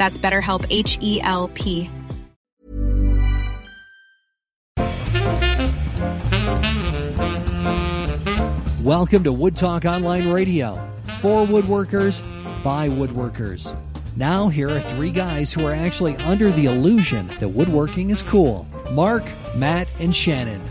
That's BetterHelp H E L P. Welcome to Wood Talk Online Radio for woodworkers by woodworkers. Now, here are three guys who are actually under the illusion that woodworking is cool Mark, Matt, and Shannon.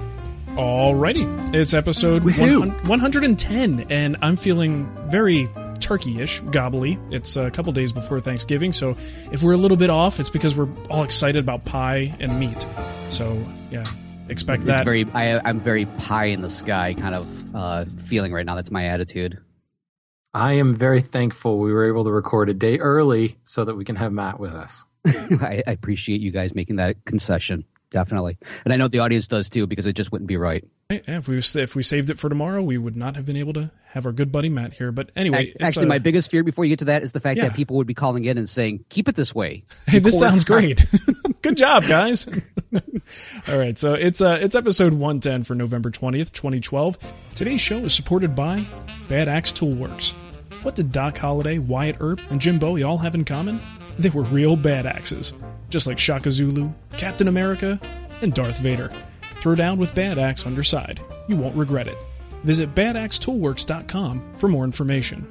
Alrighty, it's episode 100 110, and I'm feeling very turkey-ish, gobbly. It's a couple days before Thanksgiving, so if we're a little bit off, it's because we're all excited about pie and meat. So yeah, expect It's that. very. I, I'm very pie in the sky kind of uh, feeling right now. That's my attitude. I am very thankful we were able to record a day early so that we can have Matt with us. I, I appreciate you guys making that concession. Definitely, and I know the audience does too because it just wouldn't be right. Yeah, if we if we saved it for tomorrow, we would not have been able to have our good buddy Matt here. But anyway, Actually, uh, my biggest fear before you get to that is the fact Yeah. that people would be calling in and saying, "Keep it this way." Hey, this sounds great. Good job, guys. All right, so it's uh it's episode 110 for November 20th, 2012. Today's show is supported by Bad Axe Toolworks. What did Doc Holliday, Wyatt Earp, and Jim Bowie all have in common? They were real bad axes, just like Shaka Zulu, Captain America, and Darth Vader. Throw down with Bad Axe on your side. You won't regret it. Visit badaxetoolworks.com for more information.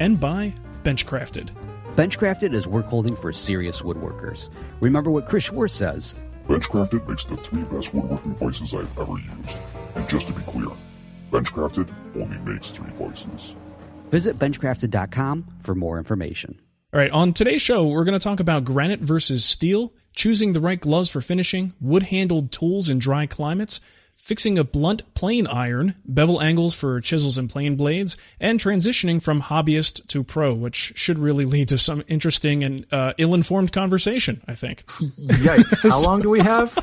And by Benchcrafted. Benchcrafted is work holding for serious woodworkers. Remember what Chris Schwarz says. Benchcrafted makes the three best woodworking vices I've ever used. And just to be clear, Benchcrafted only makes three vices. Visit benchcrafted.com for more information. All right, on today's show, we're going to talk about granite versus steel, choosing the right gloves for finishing, wood handled tools in dry climates, fixing a blunt plane iron, bevel angles for chisels and plane blades, and transitioning from hobbyist to pro, which should really lead to some interesting and uh, ill informed conversation, I think. Yikes! How long do we have?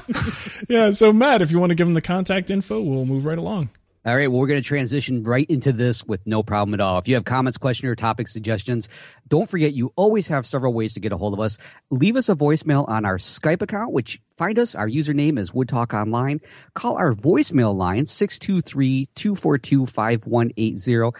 yeah, so Matt, if you want to give him the contact info, we'll move right along. All right, well, we're going to transition right into this with no problem at all. If you have comments, questions, or topic suggestions, don't forget you always have several ways to get a hold of us. Leave us a voicemail on our Skype account, which find us. Our username is Wood Talk Online. Call our voicemail line 623-242-5180.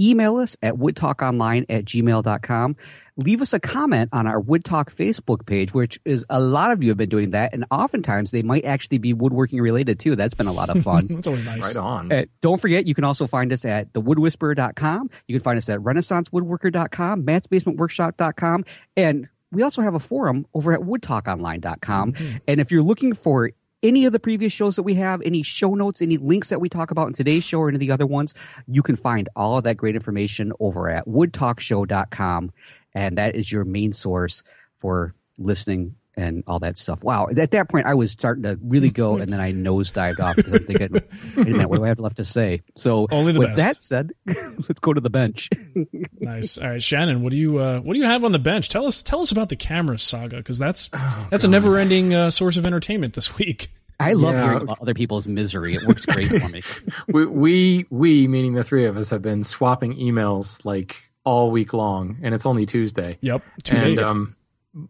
Email us at woodtalkonline at gmail.com. Leave us a comment on our Wood Talk Facebook page, which is a lot of you have been doing that. And oftentimes they might actually be woodworking related too. That's been a lot of fun. That's always nice. Right on. Uh, don't forget, you can also find us at thewoodwhisperer.com. You can find us at renaissancewoodworker.com, mattsbasementworkshop.com, and we also have a forum over at woodtalkonline.com. And if you're looking for any of the previous shows that we have, any show notes, any links that we talk about in today's show or any of the other ones, you can find all of that great information over at woodtalkshow.com. And that is your main source for listening and all that stuff. Wow. At that point, I was starting to really go, and then I nosedived off because I'm thinking, wait a minute, what do I have left to say? So, Only the with best. that said, let's go to the bench. Nice. All right, Shannon, what do you uh, what do you have on the bench? Tell us tell us about the camera saga because that's that's a never ending uh, source of entertainment this week. I love Yeah. hearing about other people's misery. It works great for me. we, we we meaning the three of us have been swapping emails like all week long, and it's only Tuesday. Yep, two and days. um,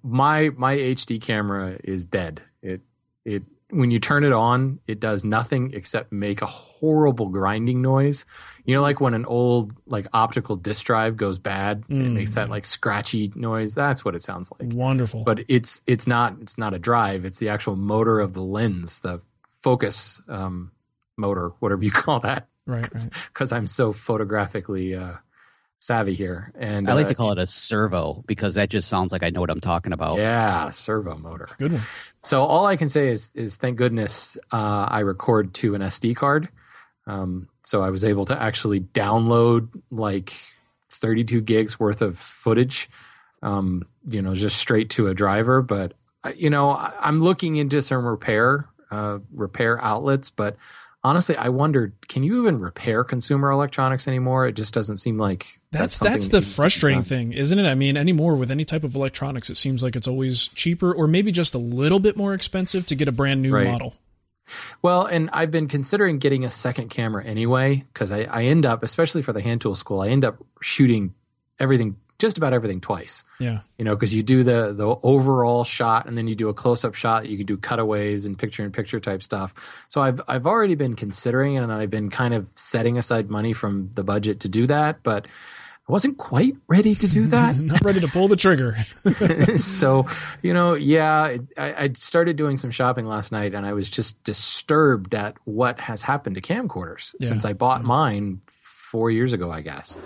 my my HD camera is dead. It it when you turn it on, it does nothing except make a horrible grinding noise. You know, like when an old like optical disc drive goes bad, mm. it makes that like scratchy noise. That's what it sounds like. Wonderful. But it's it's not it's not a drive. It's the actual motor of the lens, the focus um, motor, whatever you call that. Right. Because right. I'm so photographically uh, savvy here. And I like uh, to call it a servo because that just sounds like I know what I'm talking about. Yeah, servo motor. Good one. So all I can say is is thank goodness uh, I record to an SD card. Um, so I was able to actually download like 32 gigs worth of footage, um, you know, just straight to a driver. But uh, you know, I'm looking into some repair uh, repair outlets, but honestly, I wondered, can you even repair consumer electronics anymore? It just doesn't seem like that's that's, that's the frustrating thing, isn't it? I mean, anymore with any type of electronics, it seems like it's always cheaper or maybe just a little bit more expensive to get a brand new right. model. Well, and I've been considering getting a second camera anyway because I, I end up, especially for the hand tool school, I end up shooting everything just about everything twice. Yeah. You know, because you do the the overall shot and then you do a close up shot. You can do cutaways and picture in picture type stuff. So I've I've already been considering and I've been kind of setting aside money from the budget to do that, but I wasn't quite ready to do that. Not ready to pull the trigger. so, you know, yeah, I, I started doing some shopping last night and I was just disturbed at what has happened to camcorders yeah. since I bought mine four years ago, I guess.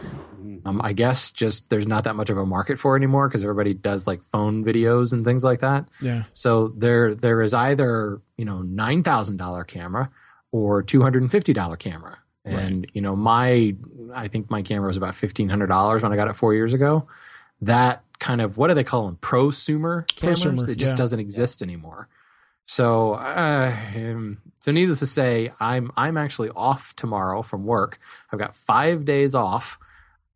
Mm-hmm. Um, I guess just there's not that much of a market for it anymore because everybody does like phone videos and things like that. Yeah. So there there is either you know nine thousand dollar camera or two hundred and fifty dollar camera, and right. you know my I think my camera was about fifteen hundred dollars when I got it four years ago. That kind of what do they call them prosumer cameras? Prosumer, it just yeah. doesn't exist anymore. So, uh, um, so needless to say, I'm I'm actually off tomorrow from work. I've got five days off.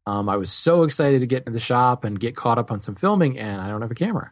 Um, I was so excited to get into the shop and get caught up on some filming, and I don't have a camera.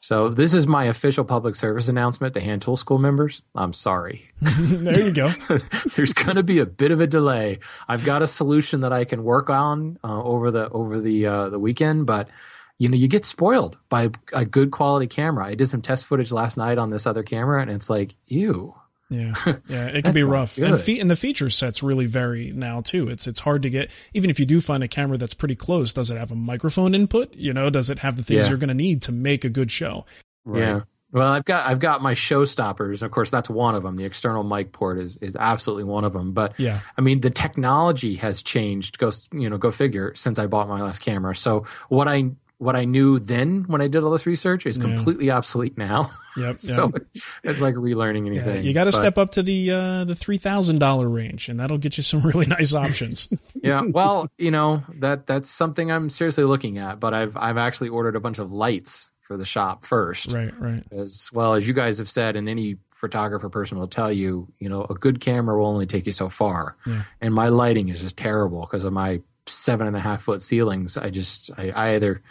So this is my official public service announcement to Hand Tool School members. I'm sorry. there you go. There's going to be a bit of a delay. I've got a solution that I can work on uh, over the over the uh, the weekend, but you know, you get spoiled by a good quality camera. I did some test footage last night on this other camera, and it's like, ew. Yeah, yeah, it can be rough, and, fe- and the feature sets really vary now too. It's it's hard to get, even if you do find a camera that's pretty close. Does it have a microphone input? You know, does it have the things yeah. you're going to need to make a good show? Right. Yeah. Well, I've got I've got my show stoppers. Of course, that's one of them. The external mic port is is absolutely one of them. But yeah, I mean, the technology has changed. Go you know, go figure. Since I bought my last camera, so what I what I knew then when I did all this research is completely yeah. obsolete now. Yep. so it's like relearning anything. Yeah, you got to step up to the uh, the three thousand dollar range, and that'll get you some really nice options. yeah. Well, you know that that's something I'm seriously looking at. But I've I've actually ordered a bunch of lights for the shop first. Right. Right. As well as you guys have said, and any photographer person will tell you, you know, a good camera will only take you so far. Yeah. And my lighting is just terrible because of my seven and a half foot ceilings. I just I, I either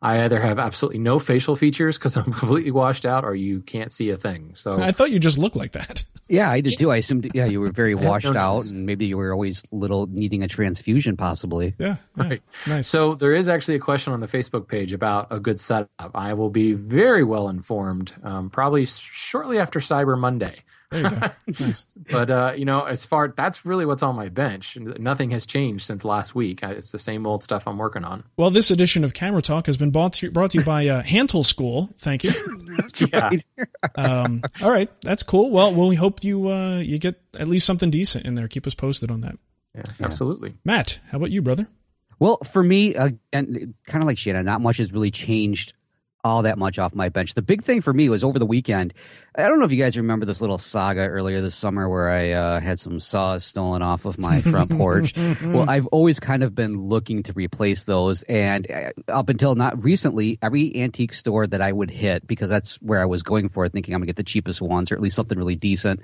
I either have absolutely no facial features because I'm completely washed out, or you can't see a thing. So I thought you just looked like that. Yeah, I did too. I assumed, yeah, you were very washed no out, and maybe you were always little needing a transfusion, possibly. Yeah, yeah, right. Nice. So there is actually a question on the Facebook page about a good setup. I will be very well informed, um, probably shortly after Cyber Monday. There you go. Nice. but uh, you know, as far that's really what's on my bench. Nothing has changed since last week. It's the same old stuff I'm working on. Well, this edition of Camera Talk has been brought to, brought to you by uh, Hand Tool School. Thank you. yeah. um, all right, that's cool. Well, well, we hope you uh, you get at least something decent in there. Keep us posted on that. Yeah, absolutely. Matt, how about you, brother? Well, for me, again, kind of like Shannon, not much has really changed all that much off my bench. The big thing for me was over the weekend. I don't know if you guys remember this little saga earlier this summer where I uh, had some saws stolen off of my front porch. well, I've always kind of been looking to replace those, and uh, up until not recently, every antique store that I would hit because that's where I was going for, thinking I'm gonna get the cheapest ones or at least something really decent.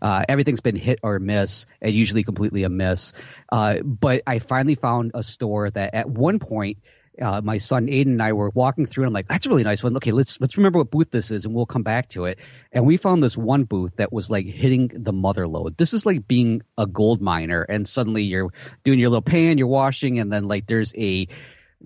Uh, everything's been hit or miss, and usually completely a miss. Uh, but I finally found a store that at one point uh, my son Aiden and I were walking through, and I'm like, "That's a really nice one." Okay, let's let's remember what booth this is, and we'll come back to it. And we found this one booth that was like hitting the mother lode. This is like being a gold miner, and suddenly you're doing your little pan, you're washing, and then like there's a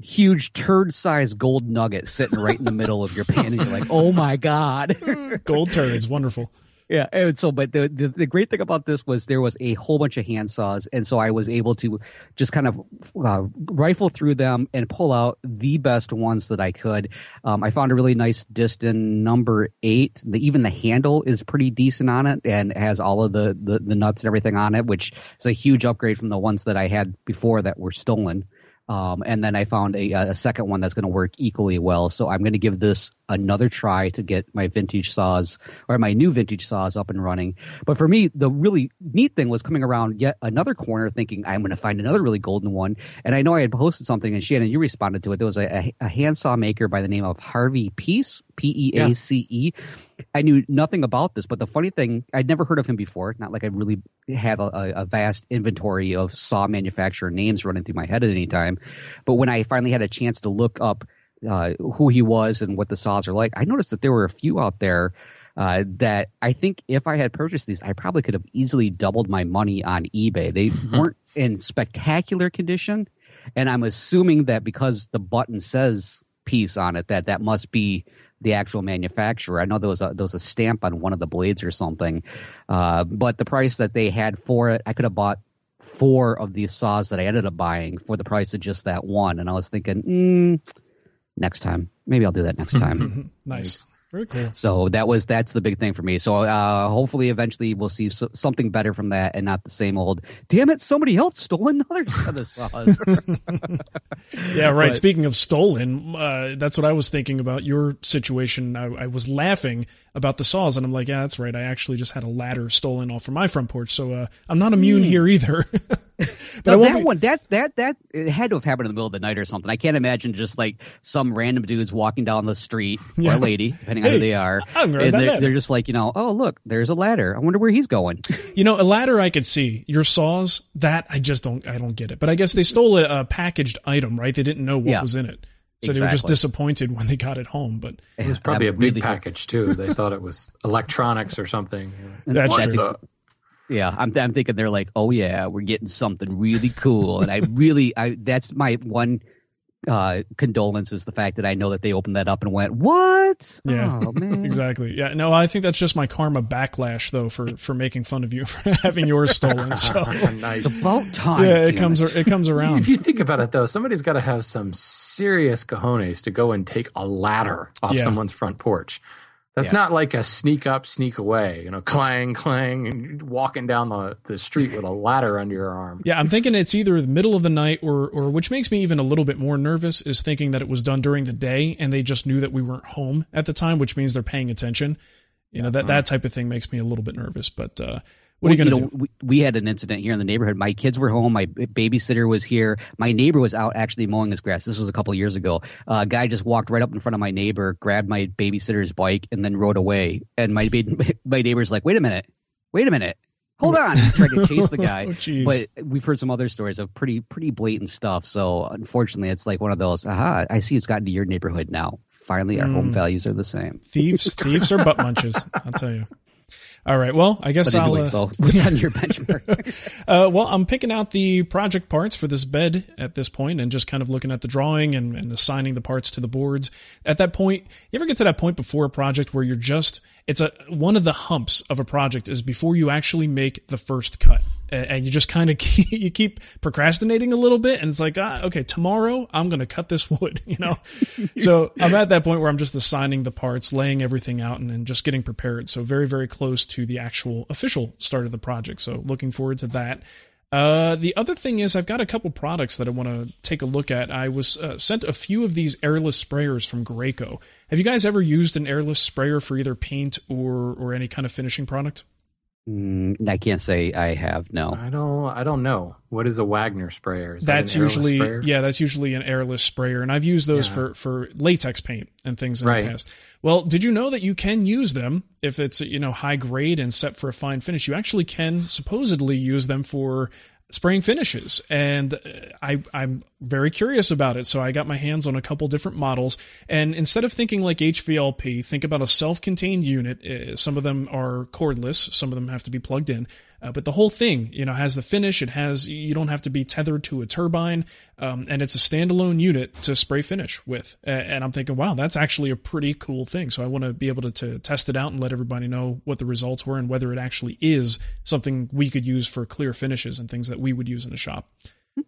huge turd-sized gold nugget sitting right in the middle of your pan, and you're like, "Oh my god!" Gold turds, wonderful. Yeah, and so but the, the the great thing about this was there was a whole bunch of hand saws, and so I was able to just kind of uh, rifle through them and pull out the best ones that I could. Um, I found a really nice Disston number eight. The, even the handle is pretty decent on it, and has all of the, the the nuts and everything on it, which is a huge upgrade from the ones that I had before that were stolen. Um, and then I found a, a second one that's going to work equally well. So I'm going to give this another try to get my vintage saws or my new vintage saws up and running. But for me, the really neat thing was coming around yet another corner thinking I'm going to find another really golden one. And I know I had posted something and Shannon, you responded to it. There was a, a handsaw maker by the name of Harvey Peace, P E A C E. I knew nothing about this, but the funny thing, I'd never heard of him before. Not like I really had a, a vast inventory of saw manufacturer names running through my head at any time. But when I finally had a chance to look up uh, who he was and what the saws are like, I noticed that there were a few out there uh, that I think if I had purchased these, I probably could have easily doubled my money on eBay. They weren't in spectacular condition, and I'm assuming that because the button says "Peace" on it, that that must be the actual manufacturer. I know there was a there was a stamp on one of the blades or something, uh, but the price that they had for it, I could have bought four of these saws that I ended up buying for the price of just that one. And I was thinking, mm, next time, maybe I'll do that next time. nice. Very cool. So that was that's the big thing for me. So uh, hopefully, eventually, we'll see so, something better from that, and not the same old. Damn it! Somebody else stole another set of saws. Yeah, right. But- Speaking of stolen, uh, that's what I was thinking about your situation. I, I was laughing about the saws, and I'm like, yeah, that's right. I actually just had a ladder stolen off from my front porch, so uh, I'm not immune here either. But Now, that be- one, that that that it had to have happened in the middle of the night or something. I can't imagine just like some random dudes walking down the street Yeah. or a lady, depending on who they are, I'm and they're, they're just like, you know, oh look, there's a ladder. I wonder where he's going. You know, a ladder I could see. Your saws, that I just don't, I don't get it. But I guess they stole a, a packaged item, right? They didn't know what Yeah. was in it, so they were just disappointed when they got it home. But It was probably a I'm big really- package too. They thought it was electronics or something. That's What true. the- Yeah, I'm I'm thinking they're like, oh yeah, we're getting something really cool, and I really, I that's my one uh condolence is the fact that I know that they opened that up and went, what? Yeah. oh, man. exactly, yeah. No, I think that's just my karma backlash, though, for for making fun of you for having yours stolen. So nice. It's about time. yeah, it comes it. it comes around. If you think about it, though, somebody's got to have some serious cojones to go and take a ladder off Yeah. someone's front porch. That's Yeah. not like a sneak up, sneak away, you know, clang, clang, and walking down the, the street with a ladder under your arm. Yeah, I'm thinking it's either the middle of the night or or which makes me even a little bit more nervous is thinking that it was done during the day and they just knew that we weren't home at the time, which means they're paying attention. You know, that that type of thing makes me a little bit nervous, but uh what are you going to do? We, we had an incident here in the neighborhood. My kids were home. My babysitter was here. My neighbor was out actually mowing his grass. This was a couple of years ago. Uh, a guy just walked right up in front of my neighbor, grabbed my babysitter's bike, and then rode away. And my my neighbor's like, "Wait a minute, wait a minute, hold on!" Tried to chase the guy. Oh, but we've heard some other stories of pretty pretty blatant stuff. So unfortunately, it's like one of those. Aha! I see it's gotten to your neighborhood now. Finally, our Mm. home values are the same. Thieves, thieves are butt munches. I'll tell you. All right. Well, I guess I'll. uh, what's on your benchmark? Uh, well, I'm picking out the project parts for this bed at this point and just kind of looking at the drawing and, and assigning the parts to the boards. At that point, you ever get to that point before a project where you're just, it's a, one of the humps of a project is before you actually make the first cut. And you just kind of keep, you keep procrastinating a little bit, and it's like, ah, okay, tomorrow I'm going to cut this wood, you know. so I'm at that point where I'm just assigning the parts, laying everything out, and, and just getting prepared. So very, very close to the actual official start of the project. So looking forward to that. Uh, the other thing is, I've got a couple products that I want to take a look at. I was uh, sent a few of these airless sprayers from Graco. Have you guys ever used an airless sprayer for either paint or or any kind of finishing product? Mm, I can't say I have. No. I don't. I don't know. What is a Wagner sprayer? Is that's an airless usually sprayer? yeah, that's usually an airless sprayer, and I've used those Yeah. for for latex paint and things in Right. the past. Well, did you know that you can use them if it's you know high grade and set for a fine finish? You actually can supposedly use them for spraying finishes, and uh, I I'm very curious about it. So I got my hands on a couple different models, and instead of thinking like HVLP, think about a self-contained unit. Uh, Some of them are cordless, some of them have to be plugged in. Uh, but the whole thing, you know, has the finish. It has you don't have to be tethered to a turbine, um, and it's a standalone unit to spray finish with. And I'm thinking, wow, that's actually a pretty cool thing. So I want to be able to, to test it out and let everybody know what the results were and whether it actually is something we could use for clear finishes and things that we would use in a shop.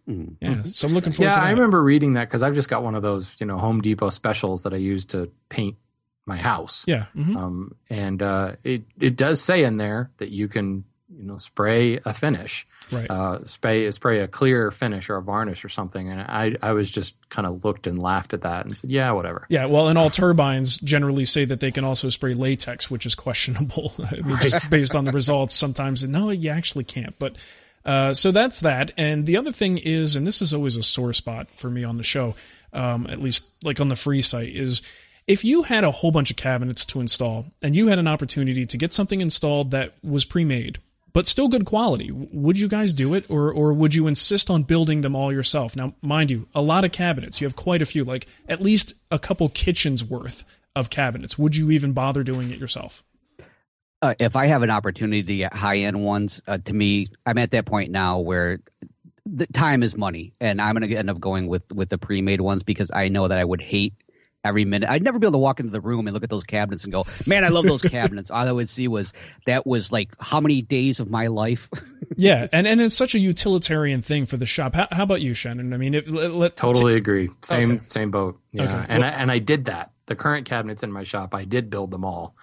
Mm-hmm. Yeah, so I'm looking forward. Yeah, I remember reading that because I've just got one of those, you know, Home Depot specials that I use to paint my house. Yeah, mm-hmm. um, and uh, it it does say in there that you can, you know, spray a finish, right? Uh, spray spray a clear finish or a varnish or something. And I I was just kind of looked and laughed at that and said, yeah, whatever. Yeah, well, and all turbines generally say that they can also spray latex, which is questionable. I mean, just based on the results, sometimes no, you actually can't, but. Uh, so that's that. And the other thing is, and this is always a sore spot for me on the show, um, at least like on the free site, is if you had a whole bunch of cabinets to install and you had an opportunity to get something installed that was pre-made but still good quality. Would you guys do it or or would you insist on building them all yourself? Now mind you a lot of cabinets you have quite a few like at least a couple kitchens worth of cabinets. Would you even bother doing it yourself? Uh, if I have an opportunity to get high end ones, uh, to me, I'm at that point now where the time is money, and I'm going to end up going with with the pre made ones because I know that I would hate every minute. I'd never be able to walk into the room and look at those cabinets and go, "Man, I love those cabinets." All I would see was that was like how many days of my life. yeah, and and it's such a utilitarian thing for the shop. How, how about you, Shannon? I mean, it, let, let, totally t- agree. Same okay. same boat. Yeah, okay. and well, I, and I did that. The current cabinets in my shop, I did build them all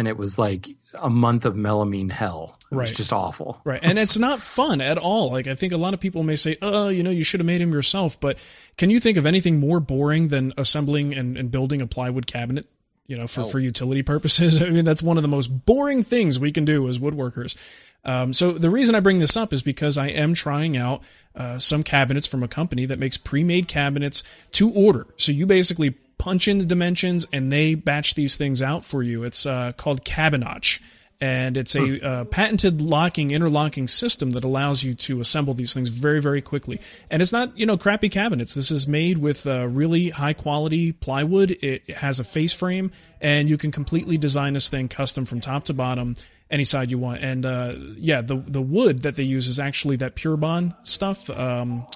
and it was like a month of melamine hell. Right. was just awful. Right. And it's not fun at all. Like I think a lot of people may say, oh, you know, you should have made him yourself. But can you think of anything more boring than assembling and, and building a plywood cabinet? You know, for, oh. for utility purposes. I mean, that's one of the most boring things we can do as woodworkers. Um, so the reason I bring this up is because I am trying out uh, some cabinets from a company that makes pre-made cabinets to order. So you basically punch in the dimensions and they batch these things out for you. It's uh, called Cabinotch. And it's a hmm. uh, patented locking, interlocking system that allows you to assemble these things very, very quickly. And it's not, you know, crappy cabinets. This is made with uh, really high quality plywood. It has a face frame, and you can completely design this thing custom from top to bottom any side you want. And uh, yeah, the the wood that they use is actually that Purebond stuff. Um,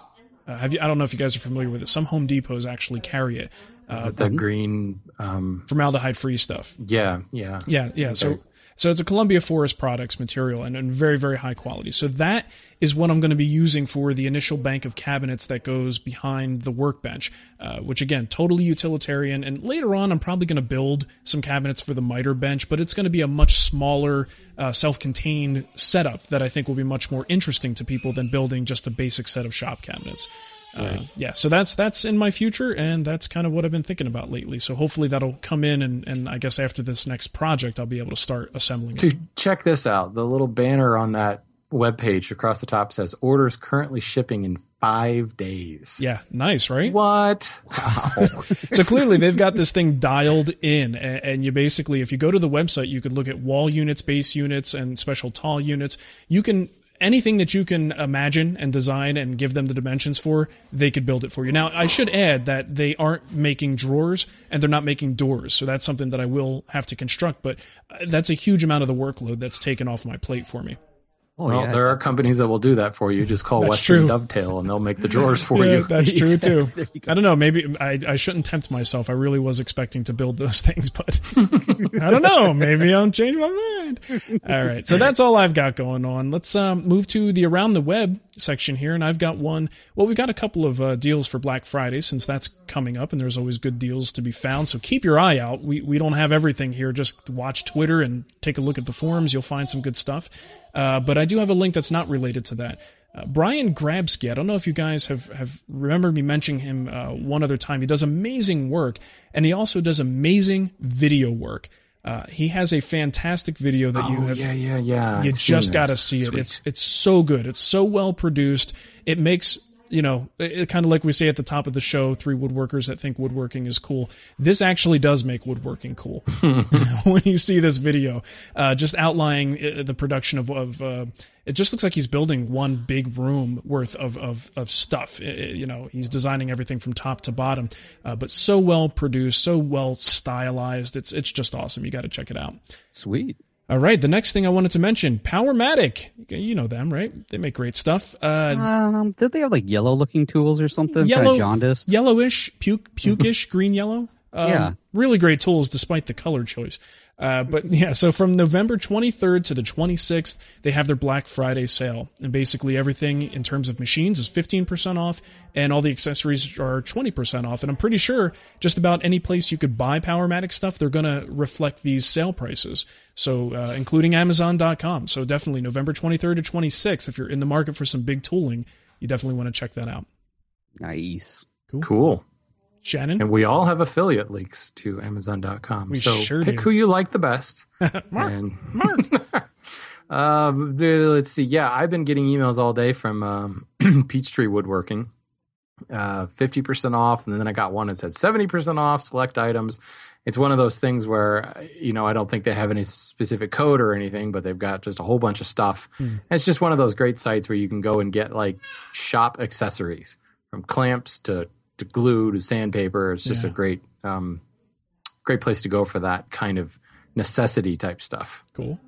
uh, have you? I don't know if you guys are familiar with it. Some Home Depots actually carry it. Uh, the green um, formaldehyde free stuff. Yeah, yeah, yeah, yeah. So so it's a Columbia Forest Products material and, and very, very high quality. So that is what I'm going to be using for the initial bank of cabinets that goes behind the workbench, uh, which again, totally utilitarian. And later on, I'm probably going to build some cabinets for the miter bench, but it's going to be a much smaller, uh, self-contained setup that I think will be much more interesting to people than building just a basic set of shop cabinets. Uh, yeah, so that's that's in my future, and that's kind of what I've been thinking about lately. So hopefully that'll come in, and, and I guess after this next project, I'll be able to start assembling. To check this out, the little banner on that web page across the top says orders currently shipping in five days. Yeah, nice, right? What? Wow. so clearly they've got this thing dialed in, and, you basically, if you go to the website, you could look at wall units, base units, and special tall units. You can anything that you can imagine and design and give them the dimensions for, they could build it for you. Now, I should add that they aren't making drawers and they're not making doors. So that's something that I will have to construct, but uh, that's a huge amount of the workload that's taken off my plate for me. Oh, well, yeah. there are companies that will do that for you. Just call that's Western true. Dovetail and they'll make the drawers for yeah, you. That's true too. I don't know. Maybe I, I shouldn't tempt myself. I really was expecting to build those things, but I don't know. Maybe I'll change my mind. All right. So that's all I've got going on. Let's um, move to the around the web section here. And I've got one. Well, we've got a couple of uh, deals for Black Friday since that's coming up and there's always good deals to be found. So keep your eye out. We, we don't have everything here. Just watch Twitter and take a look at the forums. You'll find some good stuff. Uh, but I do have a link that's not related to that. Uh, Brian Grabsky, I don't know if you guys have, have remembered me mentioning him uh, one other time. He does amazing work, and he also does amazing video work. Uh, he has a fantastic video that oh, you have. Yeah, yeah, yeah. You I've just got to see it. Sweet. It's it's so good. It's so well produced. It makes you know, kind of like we say at the top of the show, three woodworkers that think woodworking is cool. This actually does make woodworking cool. when you see this video, uh, just outlining uh, the production of, of uh, it just looks like he's building one big room worth of of, of stuff. It, you know, he's designing everything from top to bottom, uh, but so well produced, so well stylized. It's it's just awesome. You got to check it out. Sweet. All right, the next thing I wanted to mention, Powermatic. You know them, right? They make great stuff. Uh, Um, did they have like yellow looking tools or something? yellow, Kinda jaundiced. yellowish, puke, pukeish, green yellow. Um, Yeah. really great tools despite the color choice. Uh, but yeah, so from November 23rd to the 26th, they have their Black Friday sale, and basically everything in terms of machines is 15% off, and all the accessories are 20% off. And I'm pretty sure just about any place you could buy Powermatic stuff, they're gonna reflect these sale prices. So, uh, including Amazon.com. So definitely November 23rd to 26th, if you're in the market for some big tooling, you definitely want to check that out. Nice. Cool. Shannon, And we all have affiliate links to Amazon.com. We so sure pick do. who you like the best. Mark, and Mark. Um, let's see. Yeah, I've been getting emails all day from um, Peachtree Woodworking. Uh, 50% off. And then I got one that said 70% off select items. It's one of those things where, you know, I don't think they have any specific code or anything, but they've got just a whole bunch of stuff. And it's just one of those great sites where you can go and get like shop accessories from clamps to, to glue to sandpaper. It's just Yeah. a great, um, great place to go for that kind of necessity type stuff. cool.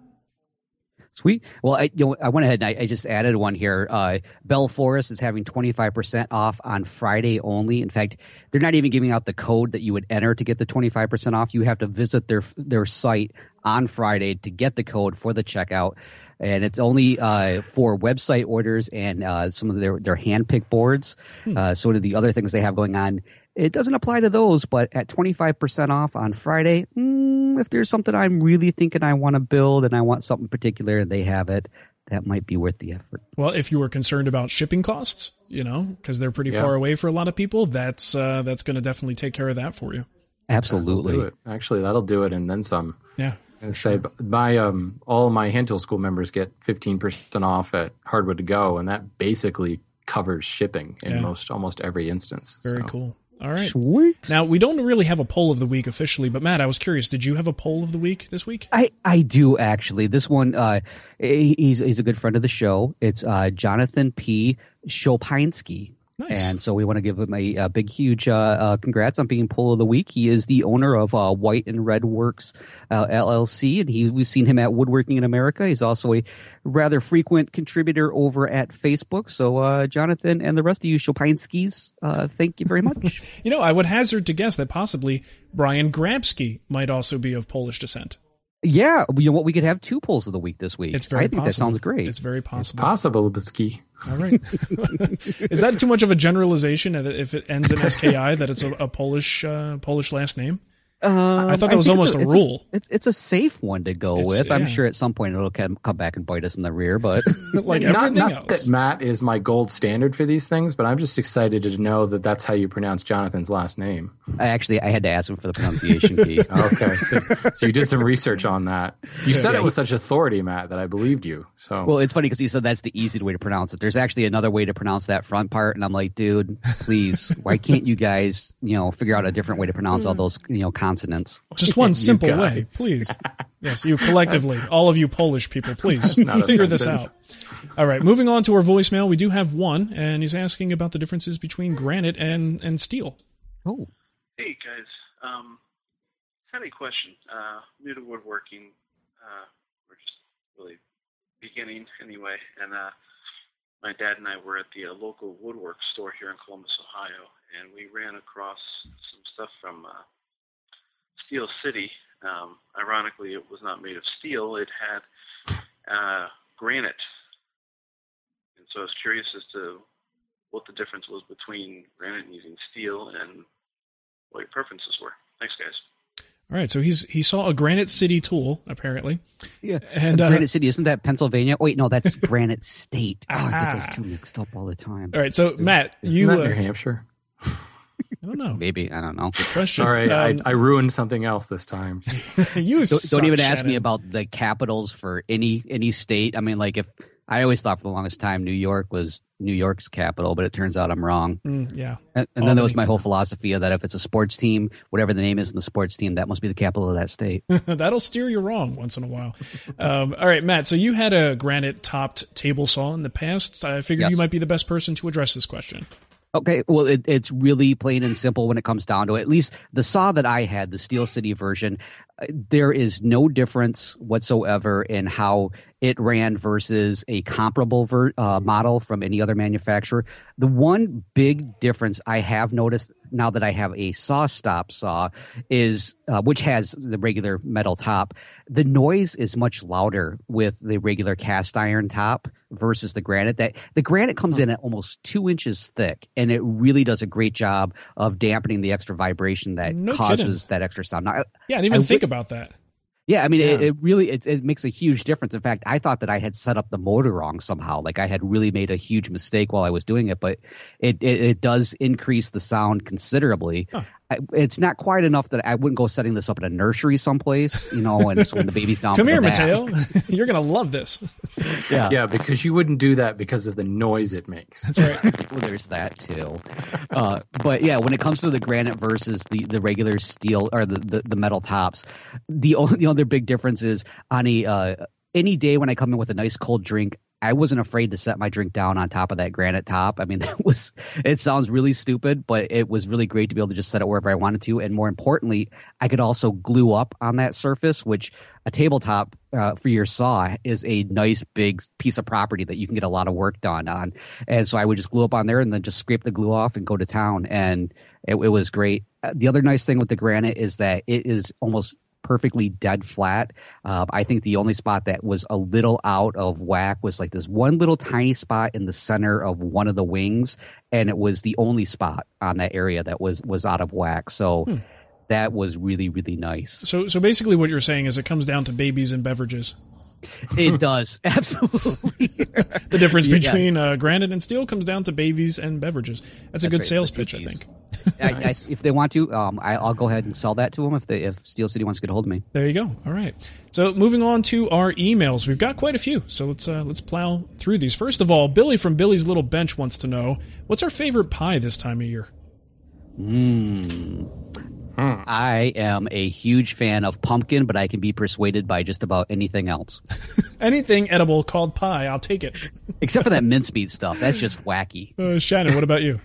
Sweet. Well, I you know I went ahead and I, I just added one here. Uh, Bell Forest is having twenty five percent off on Friday only. In fact, they're not even giving out the code that you would enter to get the twenty five percent off. You have to visit their their site on Friday to get the code for the checkout, and it's only uh, for website orders and uh, some of their their hand pick boards. Uh, so the other things they have going on. It doesn't apply to those, but at 25% off on Friday, mm, if there's something I'm really thinking I want to build and I want something particular and they have it, that might be worth the effort. Well, if you were concerned about shipping costs, you know, because they're pretty Yeah. far away for a lot of people, that's uh, that's going to definitely take care of that for you. That'll Absolutely. do it. Actually, that'll do it, and then some. Yeah. I say my um all my hand tool school members get fifteen percent off at Hardwood to Go, and that basically covers shipping in Yeah. most almost every instance. Very So, cool. All right. Sweet. Now we don't really have a poll of the week officially, but Matt, I was curious. Did you have a poll of the week this week? I, I do actually. This one, uh, he's he's a good friend of the show. It's uh, Jonathan P. Shopinski. Nice. And so we want to give him a, a big, huge uh, uh, congrats on being Pull of the Week. He is the owner of uh, White and Red Works uh, LLC, and he, we've seen him at Woodworking in America. He's also a rather frequent contributor over at Facebook. So, uh, Jonathan and the rest of you Shopinskis, uh, thank you very much. You know, I would hazard to guess that possibly Brian Grabsky might also be of Polish descent. Yeah, you know what? We could have two polls of the week this week. It's very I think possible. that sounds great. It's very It's possible. possible, Bisky. All right. Is that too much of a generalization that if it ends in SKI that it's a, a Polish uh, Polish last name? Um, I thought that was almost it's a rule. It's, it's a safe one to go It's- with. I'm sure at some point it'll come, come back and bite us in the rear, but like not, everything not else. that Matt is my gold standard for these things, but I'm just excited to know that that's how you pronounce Jonathan's last name. I actually I had to ask him for the pronunciation key. Okay, so, so you did some research on that. You said Yeah, it with such authority, Matt, that I believed you. So Well, it's funny because he said that's the easy way to pronounce it. There's actually another way to pronounce that front part, and I'm like, dude, please, why can't you guys, you know, figure out a different way to pronounce all those, you know, consonants? Just one simple way, please. Yes, you collectively, all of you Polish people, please figure this out. All right, moving on to our voicemail. We do have one, and he's asking about the differences between granite and, and steel. Oh, Hey guys, um, had a question. Uh, new to woodworking, uh, we're just really beginning anyway, and uh, my dad and I were at the uh, local woodwork store here in Columbus, Ohio, and we ran across some stuff from uh, Steel City. Um, ironically, it was not made of steel; it had uh, granite. And so I was curious as to what the difference was between granite and using steel, and what your preferences were. Thanks, guys. All right, so he's he saw a Granite City tool apparently, yeah. and uh, Granite City, isn't that Pennsylvania? Wait, no, that's Granite State. Oh, I get Ah. those two mixed up all the time. all right, so Matt, isn't you that uh, New Hampshire? I don't know. Maybe I don't know. Question. Sorry, Um, I, I ruined something else this time. you Don't, suck, don't even ask me about the capitals for any any state. I mean, like if I always thought for the longest time New York was New York's capital, but it turns out I'm wrong. Mm, yeah, And, and then there was my whole philosophy of that if it's a sports team, whatever the name is in the sports team, that must be the capital of that state. that'll steer you wrong once in a while. Um, all right, Matt. So you had a granite topped table saw in the past. I figured you might be the best person to address this question. Okay, well, it, it's really plain and simple when it comes down to it. At least the saw that I had, the Steel City version, there is no difference whatsoever in how it ran versus a comparable ver- uh, model from any other manufacturer. The one big difference I have noticed now that I have a SawStop saw is, uh, which has the regular metal top, the noise is much louder with the regular cast iron top versus the granite. That the granite comes in at almost two inches thick, and it really does a great job of dampening the extra vibration that No causes kidding. that extra sound. Now, Yeah, I didn't even I think about that. yeah, I mean, It, it really it, it makes a huge difference. In fact, I thought that I had set up the motor wrong somehow. Like I had really made a huge mistake while I was doing it, but it it, it does increase the sound considerably. Huh. I, it's not quite enough that I wouldn't go setting this up in a nursery someplace, you know, and so when the baby's down. Come here. Mateo. You're gonna love this. Yeah, Yeah, because you wouldn't do that because of the noise it makes. That's right. well, there's that too. Uh, but yeah, when it comes to the granite versus the, the regular steel or the, the, the metal tops, the only the other big difference is on a uh, any day when I come in with a nice cold drink, I wasn't afraid to set my drink down on top of that granite top. I mean, that was it sounds really stupid, but it was really great to be able to just set it wherever I wanted to. And more importantly, I could also glue up on that surface, which a tabletop uh, for your saw is a nice big piece of property that you can get a lot of work done on. And so I would just glue up on there and then just scrape the glue off and go to town. And it, it was great. Uh, The other nice thing with the granite is that it is almost perfectly dead flat. Uh, I think the only spot that was a little out of whack was like this one little tiny spot in the center of one of the wings, and it was the only spot on that area that was was out of whack. So that was really really nice. So, so basically, what you're saying is it comes down to babies and beverages. It does absolutely. The difference between uh, granite and steel comes down to babies and beverages. That's a good right, sales pitch, I think. I, I, if they want to, um, I, I'll go ahead and sell that to them if they if Steel City wants to get a hold of me. There you go. All right. So moving on to our emails, we've got quite a few. So let's uh, let's plow through these. First of all, Billy from Billy's Little Bench wants to know what's our favorite pie this time of year. Mm. I am a huge fan of pumpkin, but I can be persuaded by just about anything else, Anything edible called pie, I'll take it. except for that mincemeat stuff. That's just wacky. Uh, Shannon, what about you?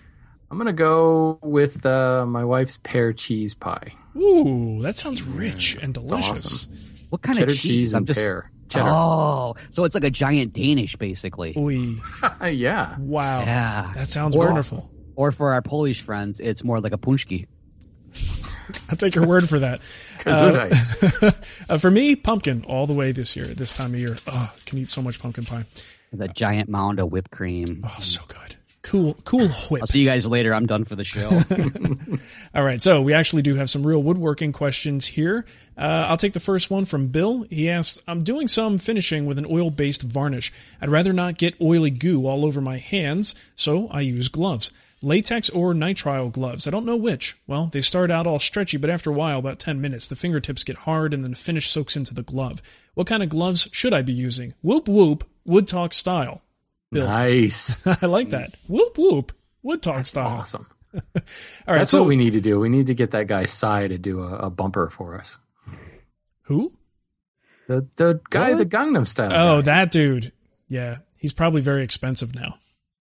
I'm gonna go with uh, my wife's pear cheese pie. Ooh, that sounds rich and delicious. What kind Cheddar of cheese? cheese I'm and just. pear. Cheddar. Oh, so it's like a giant Danish, basically. Ooh, yeah. wow. Yeah. That sounds Or- wonderful. Or for our Polish friends, it's more like a punchki. I'll take your word for that. Kazudai. Uh, for me, pumpkin all the way this year, this time of year. Oh, can eat so much pumpkin pie. The giant mound of whipped cream. Oh, so good. Cool, cool whip. I'll see you guys later. I'm done for the show. All right, so we actually do have some real woodworking questions here. Uh, I'll take the first one from Bill. He asks, I'm doing some finishing with an oil based varnish. I'd rather not get oily goo all over my hands, so I use gloves. Latex or nitrile gloves. I don't know which. Well, they start out all stretchy, but after a while, about 10 minutes, the fingertips get hard and then the finish soaks into the glove. What kind of gloves should I be using? Whoop whoop, Wood Talk style. Bill. nice. I like that. Whoop whoop, Wood Talk style. Awesome. All right, That's so what we need to do. We need to get that guy Psy to do a, a bumper for us. who? The the guy, What? the Gangnam Style. Oh, guy. that dude. Yeah, he's probably very expensive now.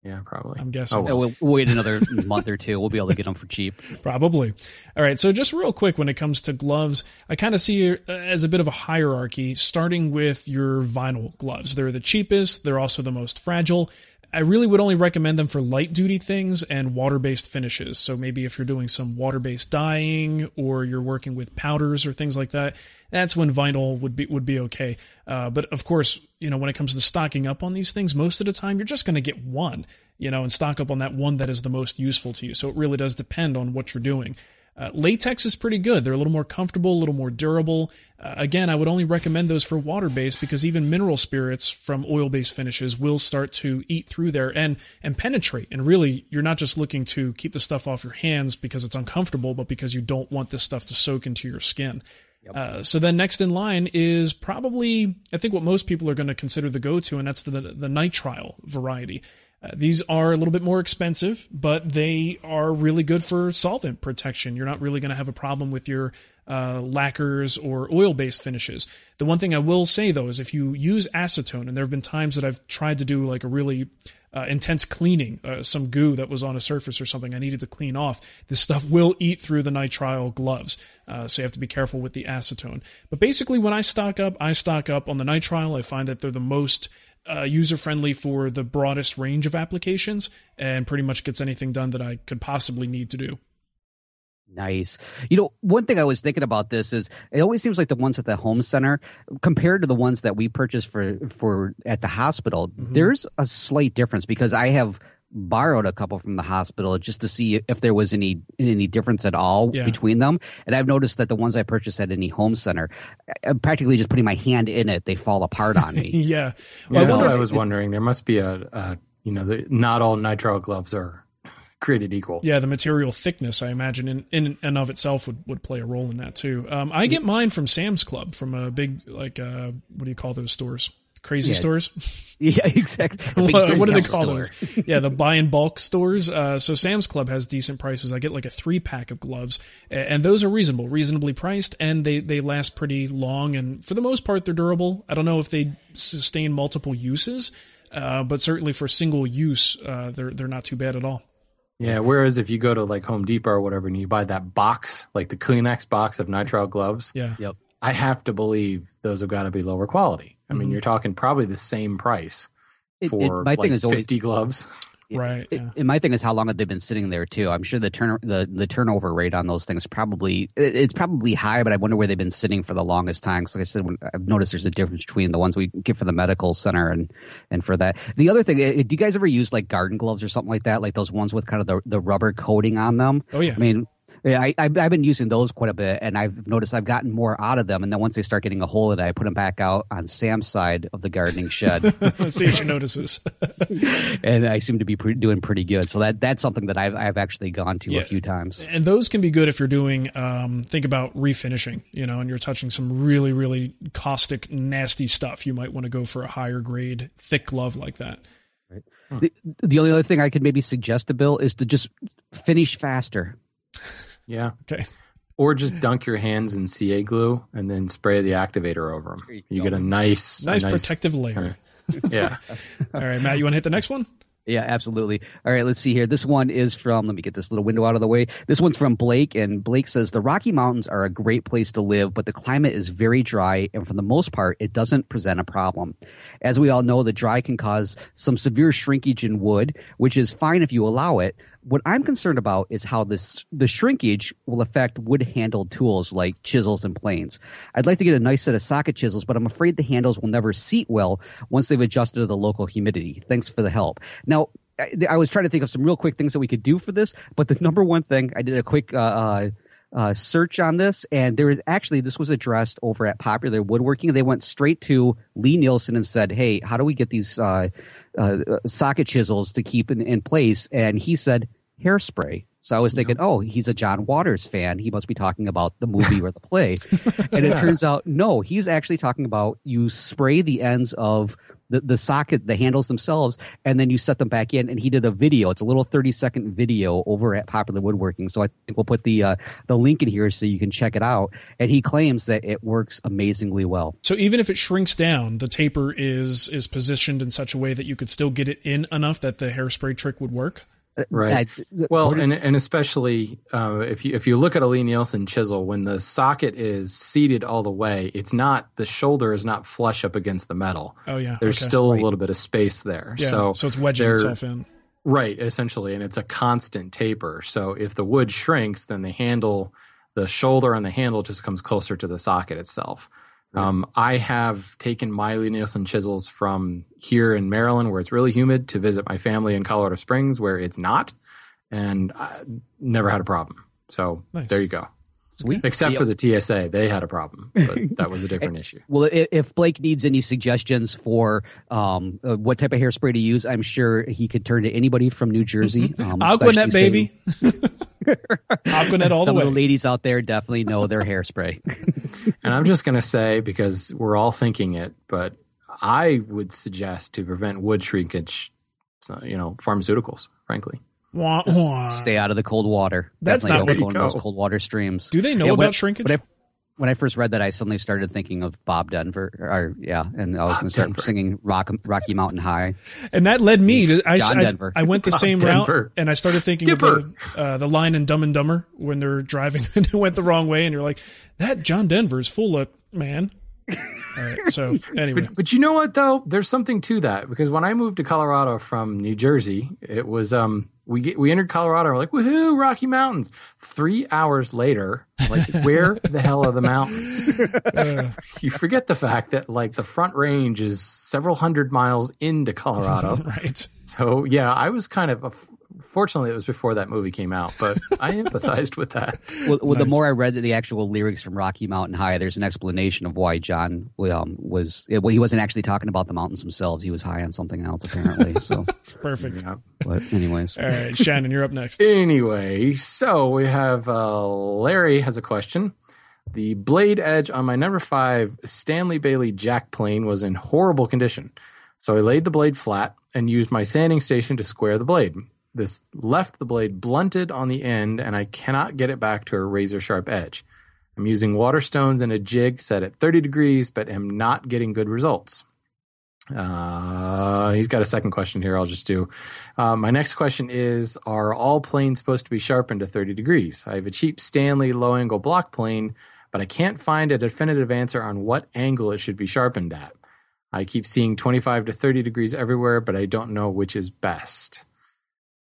Yeah, probably. I'm guessing. Oh, Yeah, we'll we'll wait another month or two. We'll be able to get them for cheap. Probably. All right. So, just real quick, when it comes to gloves, I kind of see it uh, as a bit of a hierarchy, starting with your vinyl gloves. They're the cheapest, they're also the most fragile. I really would only recommend them for light duty things and water based finishes. So, maybe if you're doing some water based dyeing or you're working with powders or things like that, that's when vinyl would be would be okay. Uh, but of course, you know, when it comes to stocking up on these things, most of the time you're just going to get one, you know, and stock up on that one that is the most useful to you. So it really does depend on what you're doing. Uh, latex is pretty good. They're a little more comfortable, a little more durable. Uh, again, I would only recommend those for water based because even mineral spirits from oil based finishes will start to eat through there and and penetrate. And really, you're not just looking to keep the stuff off your hands because it's uncomfortable, but because you don't want this stuff to soak into your skin. Uh, so then next in line is probably I think what most people are going to consider the go-to, and that's the the nitrile variety. Uh, these are a little bit more expensive, but they are really good for solvent protection. You're not really going to have a problem with your uh, lacquers or oil based finishes. The one thing I will say though is if you use acetone, and there have been times that I've tried to do like a really uh, intense cleaning, uh, some goo that was on a surface or something I needed to clean off, this stuff will eat through the nitrile gloves. Uh, so you have to be careful with the acetone. But basically, when I stock up, I stock up on the nitrile. I find that they're the most uh, user friendly for the broadest range of applications and pretty much gets anything done that I could possibly need to do. Nice. You know, one thing I was thinking about this is it always seems like the ones at the home center compared to the ones that we purchase for for at the hospital, mm-hmm. there's a slight difference because I have borrowed a couple from the hospital just to see if there was any any difference at all yeah. between them. And I've noticed that the ones I purchased at any home center, I'm practically just putting my hand in it, they fall apart on me. yeah, well, yeah, that's what I was wondering. There must be a, a you know, the, not all nitrile gloves are created equal. Yeah, the material thickness, I imagine, in, in and of itself would, would play a role in that too. Um, I get mine from Sam's Club, from a big like uh, what do you call those stores? Crazy yeah. stores. Yeah, exactly. what, what, do they call store. those? yeah, the buy in bulk stores. Uh, so Sam's Club has decent prices. I get like a three pack of gloves, and those are reasonable, reasonably priced, and they they last pretty long. And for the most part, they're durable. I don't know if they sustain multiple uses, uh, but certainly for single use, uh, they're they're not too bad at all. Yeah. Whereas if you go to like Home Depot or whatever, and you buy that box, like the Kleenex box of nitrile gloves, yeah, yep. I have to believe those have got to be lower quality. I mean, mm-hmm. you're talking probably the same price for it, it, my like thing is 50 always, gloves. Right. It, yeah. And my thing is how long have they been sitting there too? I'm sure the turn the, the turnover rate on those things probably it's probably high, but I wonder where they've been sitting for the longest time. Because like I said, when, I've noticed there's a difference between the ones we get for the medical center and and for that. The other thing, do you guys ever use like garden gloves or something like that? Like those ones with kind of the the rubber coating on them? Oh yeah. I mean, yeah, I, I've, I've been using those quite a bit, and I've noticed I've gotten more out of them. And then once they start getting a hole in it, I put them back out on Sam's side of the gardening shed. See if she notices. and I seem to be pre- doing pretty good. So that that's something that I've I've actually gone to yeah. a few times. And those can be good if you're doing um, think about refinishing, you know, and you're touching some really really caustic, nasty stuff. You might want to go for a higher grade, thick glove like that. Right. The, the only other thing I could maybe suggest to Bill is to just finish faster. Yeah. Okay. Or just dunk your hands in CA glue and then spray the activator over them. You, you get a nice, nice, a nice protective layer. yeah. All right, Matt, you want to hit the next one? Yeah, absolutely. All right, let's see here. This one is from, let me get this little window out of the way. This one's from Blake, and Blake says The Rocky Mountains are a great place to live, but the climate is very dry, and for the most part, it doesn't present a problem. As we all know, the dry can cause some severe shrinkage in wood, which is fine if you allow it, what I'm concerned about is how this the shrinkage will affect wood handled tools like chisels and planes. I'd like to get a nice set of socket chisels, but I'm afraid the handles will never seat well once they've adjusted to the local humidity. Thanks for the help. Now, I, I was trying to think of some real quick things that we could do for this, but the number one thing I did a quick uh, uh, uh, search on this, and there is actually this was addressed over at Popular Woodworking. They went straight to Lie-Nielsen and said, "Hey, how do we get these uh, uh, socket chisels to keep in, in place?" And he said, hairspray. So I was thinking, yeah. oh, he's a John Waters fan. He must be talking about the movie or the play. and it turns out, no, he's actually talking about you spray the ends of the, the socket, the handles themselves, and then you set them back in. And he did a video. It's a little 30 second video over at Popular Woodworking. So I think we'll put the, uh, the link in here so you can check it out. And he claims that it works amazingly well. So even if it shrinks down, the taper is, is positioned in such a way that you could still get it in enough that the hairspray trick would work? Right. I, well, and and especially uh, if you if you look at a Lie-Nielsen chisel, when the socket is seated all the way, it's not the shoulder is not flush up against the metal. Oh yeah, there's okay. still right. a little bit of space there. Yeah, so so it's wedging itself in. Right, essentially, and it's a constant taper. So if the wood shrinks, then the handle, the shoulder on the handle just comes closer to the socket itself. Um, I have taken my Lie-Nielsen chisels from here in Maryland, where it's really humid, to visit my family in Colorado Springs, where it's not, and I never had a problem. So nice. there you go. Sweet. Except for the TSA, they had a problem, but that was a different issue. Well, if Blake needs any suggestions for um, uh, what type of hairspray to use, I'm sure he could turn to anybody from New Jersey. Um, Aquanet, baby. Aquanet all Some the way. of the ladies out there definitely know their hairspray. and I'm just going to say, because we're all thinking it, but I would suggest to prevent wood shrinkage, you know pharmaceuticals. Frankly, Wah, wah. Stay out of the cold water. That's Definitely not- don't There go you those go. cold water streams. Do they know Yeah, about when- shrinkage? When I, when I first read that, I suddenly started thinking of Bob Denver. Or yeah, and I was going to start Denver. singing Rock, Rocky Mountain High. And that led me to I, John I, Denver. I went the same Denver. route, and I started thinking of the, uh, the line in Dumb and Dumber when they're driving and it went the wrong way, and you're like, "That John Denver's full of man." All right, so anyway, But, but you know what though? There's something to that because when I moved to Colorado from New Jersey, it was um we get, we entered Colorado. We're like, woohoo, Rocky Mountains. Three hours later, like, where the hell are the mountains? uh, You forget the fact that like the Front Range is several hundred miles into Colorado. right. so yeah, I was kind of. A, fortunately, it was before that movie came out, but I empathized with that. Well, well the Nice. more I read the actual lyrics from Rocky Mountain High, there's an explanation of why John um, was. Well, he wasn't actually talking about the mountains themselves. He was high on something else, apparently. So, Perfect. Yeah. but anyways, All right, Shannon, you're up next. Anyway, so we have uh, Larry has a question. The blade edge on my number five Stanley Bailey jack plane was in horrible condition. So I laid the blade flat and used my sanding station to square the blade. This left the blade blunted on the end, and I cannot get it back to a razor sharp edge. I'm using water stones and a jig set at 30 degrees, but am not getting good results. Uh, he's got a second question here. I'll just do. Uh, my next question is Are all planes supposed to be sharpened to 30 degrees? I have a cheap Stanley low angle block plane, but I can't find a definitive answer on what angle it should be sharpened at. I keep seeing 25 to 30 degrees everywhere, but I don't know which is best.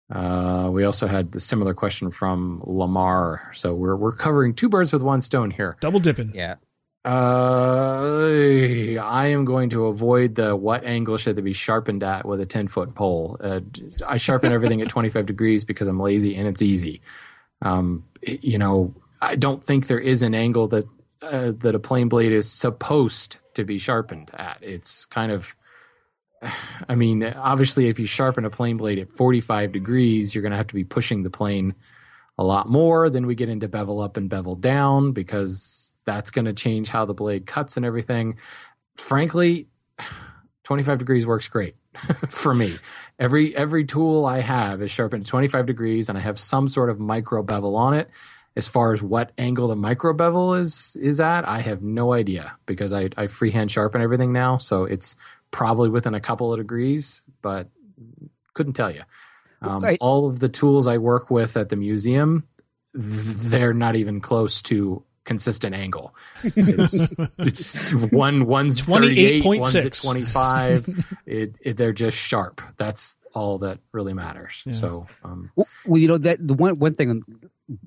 Uh, we also had the similar question from Lamar. So we're, we're covering two birds with one stone here. Double dipping. yeah. Uh, I am going to avoid the what angle should they be sharpened at with a 10 foot pole. Uh, I sharpen everything at 25 degrees because I'm lazy and it's easy. Um, it- you know, I don't think there is an angle that uh, that a plane blade is supposed to be sharpened at. It's kind of, I mean, obviously, if you sharpen a plane blade at 45 degrees, you're going to have to be pushing the plane a lot more. Then we get into bevel up and bevel down because that's going to change how the blade cuts and everything. Frankly, 25 degrees works great for me. Every every tool I have is sharpened at 25 degrees, and I have some sort of micro bevel on it. As far as what angle the micro bevel is is at, I have no idea because I, I freehand sharpen everything now, so it's probably within a couple of degrees, but couldn't tell you. Um, Right. All of the tools I work with at the museum, they're not even close to consistent angle. It's, it's one one's 38, one's at 25. it, it, they're just sharp. That's all that really matters. Yeah. So, um, Well, well, you know that the one one thing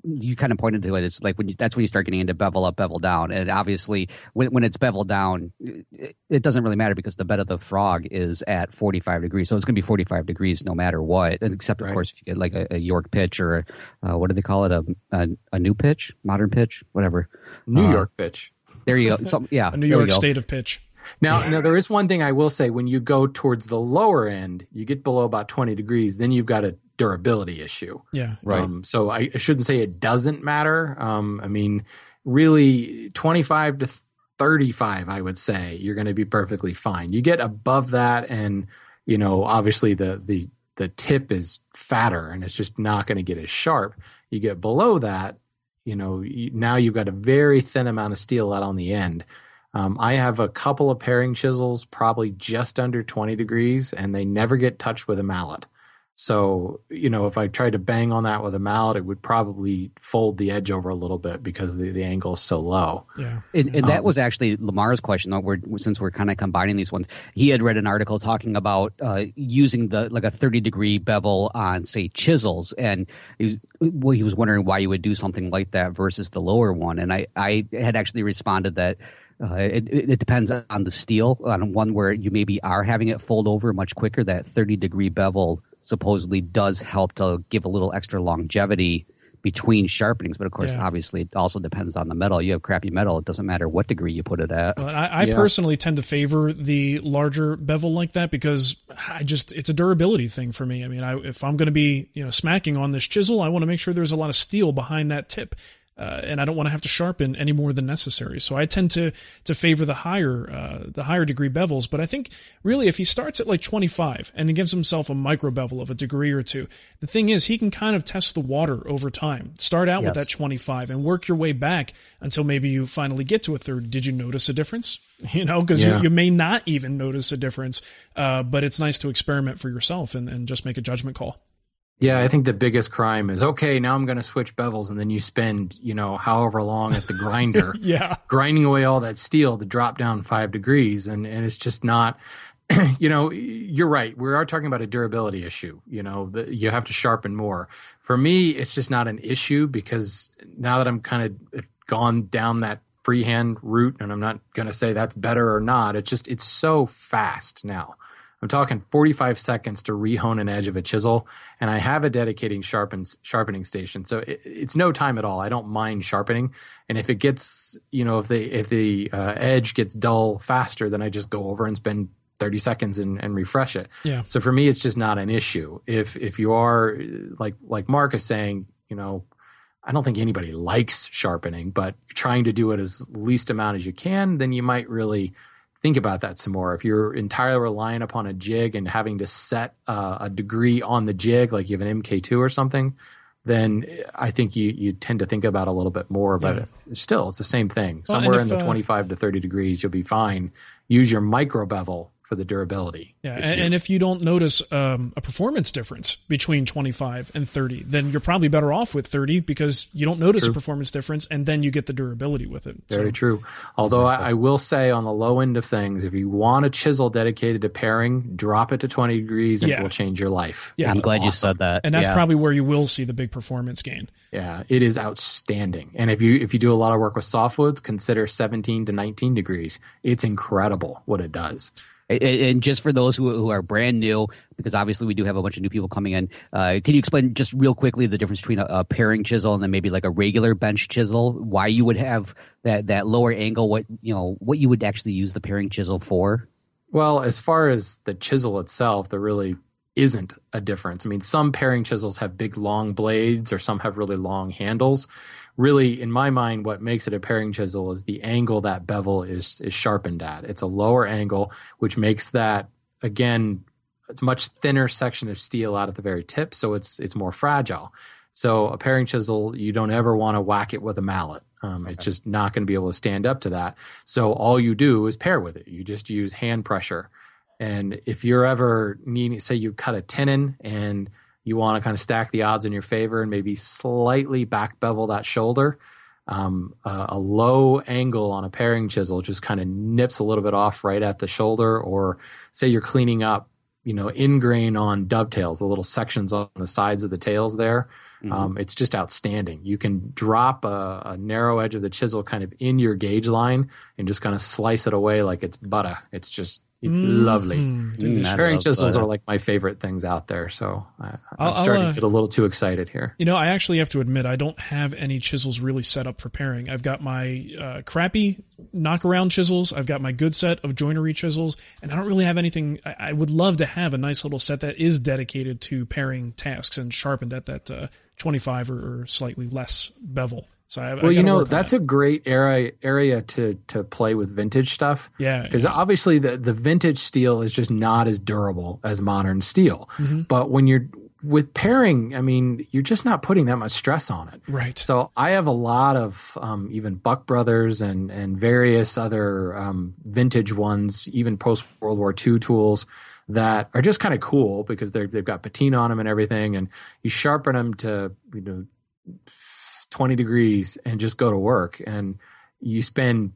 you kind of pointed to it. it is like when you, that's when you start getting into bevel up, bevel down, and obviously when when it's bevel down, it, it doesn't really matter because the bed of the frog is at forty five degrees, so it's going to be forty five degrees no matter what, and except of Right. course if you get like a, a York pitch or a, uh, what do they call it a, a a new pitch, modern pitch, whatever. New Uh, York pitch. There you go. Some, yeah, A New York state of pitch. Now, now there is one thing I will say: when you go towards the lower end, you get below about twenty degrees, then you've got a durability issue. Yeah. Right. Um, so I, I shouldn't say it doesn't matter. Um, I mean, really, 25 to 35, I would say you're going to be perfectly fine. You get above that, and you know, obviously the the the tip is fatter, and it's just not going to get as sharp. You get below that, you know, you, now you've got a very thin amount of steel out on the end. Um, I have a couple of paring chisels, probably just under 20 degrees, and they never get touched with a mallet. So, you know, if I tried to bang on that with a mallet, it would probably fold the edge over a little bit because the, the angle is so low. Yeah. And, and that Um, was actually Lamar's question. Though, we're, since we're kind of combining these ones, he had read an article talking about uh, using the like a thirty degree bevel on, say, chisels, and he was, well, he was wondering why you would do something like that versus the lower one. And I, I had actually responded that. Uh, it, it it depends on the steel. On one where you maybe are having it fold over much quicker, that 30 degree bevel supposedly does help to give a little extra longevity between sharpenings. But of course, Yeah. obviously, it also depends on the metal. You have crappy metal; it doesn't matter what degree you put it at. But I, I Yeah. personally tend to favor the larger bevel like that because I just it's a durability thing for me. I mean, I, if I'm going to be you know smacking on this chisel, I want to make sure there's a lot of steel behind that tip. Uh, and I don't want to have to sharpen any more than necessary. So I tend to to favor the higher uh, the higher degree bevels. But I think really if he starts at like 25 and he gives himself a micro bevel of a degree or two, the thing is he can kind of test the water over time. Start out yes. with that 25 and work your way back until maybe you finally get to a third. Did you notice a difference? You know, because yeah. you, you, may not even notice a difference. Uh, but it's nice to experiment for yourself and, and just make a judgment call. Yeah, I think the biggest crime is okay, now I'm going to switch bevels. And then you spend, you know, however long at the grinder, yeah, grinding away all that steel to drop down five degrees. And, and it's just not, you know, you're right. We are talking about a durability issue. You know, the, you have to sharpen more. For me, it's just not an issue because now that I'm kind of gone down that freehand route, and I'm not going to say that's better or not, it's just, it's so fast now. I'm talking 45 seconds to rehone an edge of a chisel, and I have a dedicating sharpens, sharpening station, so it, it's no time at all. I don't mind sharpening, and if it gets, you know, if the if the uh, edge gets dull faster, then I just go over and spend 30 seconds and, and refresh it. Yeah. So for me, it's just not an issue. If if you are like like Mark is saying, you know, I don't think anybody likes sharpening, but trying to do it as least amount as you can, then you might really think about that some more. If you're entirely relying upon a jig and having to set uh, a degree on the jig, like you have an MK2 or something, then I think you, you tend to think about a little bit more. But yeah. still, it's the same thing. Somewhere well, if, in the uh, 25 to 30 degrees, you'll be fine. Use your micro bevel for the durability. Yeah, and, and, if you don't notice um, a performance difference between 25 and 30, then you're probably better off with 30 because you don't notice true. a performance difference, and then you get the durability with it. Very so, true. Although exactly. I, I, will say, on the low end of things, if you want a chisel dedicated to paring, drop it to 20 degrees, and yeah. it will change your life. Yeah, I'm glad awesome. you said that. And that's yeah. probably where you will see the big performance gain. Yeah, it is outstanding. And if you if you do a lot of work with softwoods, consider 17 to 19 degrees. It's incredible what it does. And just for those who, who are brand new, because obviously we do have a bunch of new people coming in, uh, can you explain just real quickly the difference between a, a, paring chisel and then maybe like a regular bench chisel? Why you would have that that lower angle? What you know? What you would actually use the paring chisel for? Well, as far as the chisel itself, there really isn't a difference. I mean, some paring chisels have big long blades, or some have really long handles really, in my mind, what makes it a paring chisel is the angle that bevel is is sharpened at. It's a lower angle, which makes that again it's a much thinner section of steel out at the very tip, so it's it's more fragile. So a paring chisel, you don't ever want to whack it with a mallet. Um, okay. It's just not going to be able to stand up to that. So all you do is pare with it. You just use hand pressure. And if you're ever needing, say you cut a tenon and you want to kind of stack the odds in your favor and maybe slightly back bevel that shoulder. Um, uh, a low angle on a paring chisel just kind of nips a little bit off right at the shoulder, or say you're cleaning up, you know, ingrain on dovetails, the little sections on the sides of the tails there. Mm-hmm. Um, it's just outstanding. You can drop a, a, narrow edge of the chisel kind of in your gauge line and just kind of slice it away like it's butter. It's just it's mm-hmm. lovely. Mm, Paring chisels are like my favorite things out there. So I, am starting uh, to get a little too excited here. You know, I actually have to admit, I don't have any chisels really set up for paring. I've got my uh, crappy knockaround chisels. I've got my good set of joinery chisels, and I don't really have anything. I, I would love to have a nice little set that is dedicated to paring tasks and sharpened at that uh, 25 or, or slightly less bevel. So I, well, I you know, that's that. a great area area to to play with vintage stuff. Yeah, because yeah. obviously the the vintage steel is just not as durable as modern steel. Mm-hmm. But when you're with paring, I mean, you're just not putting that much stress on it. Right. So I have a lot of um, even Buck Brothers and and various other um, vintage ones, even post World War II tools that are just kind of cool because they've got patina on them and everything, and you sharpen them to you know 20 degrees and just go to work and you spend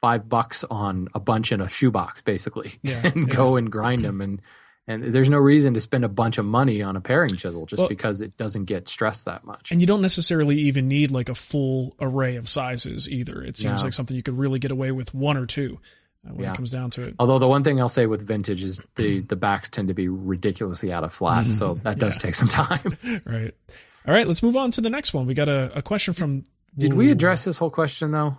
five bucks on a bunch in a shoebox basically yeah, and yeah. go and grind them and and there's no reason to spend a bunch of money on a paring chisel just well, because it doesn't get stressed that much. And you don't necessarily even need like a full array of sizes either. It seems like something you could really get away with one or two uh, when yeah. it comes down to it. Although the one thing I'll say with vintage is the the backs tend to be ridiculously out of flat, so that does take some time. right. All right, let's move on to the next one. We got a, a question from. Did we address this whole question though?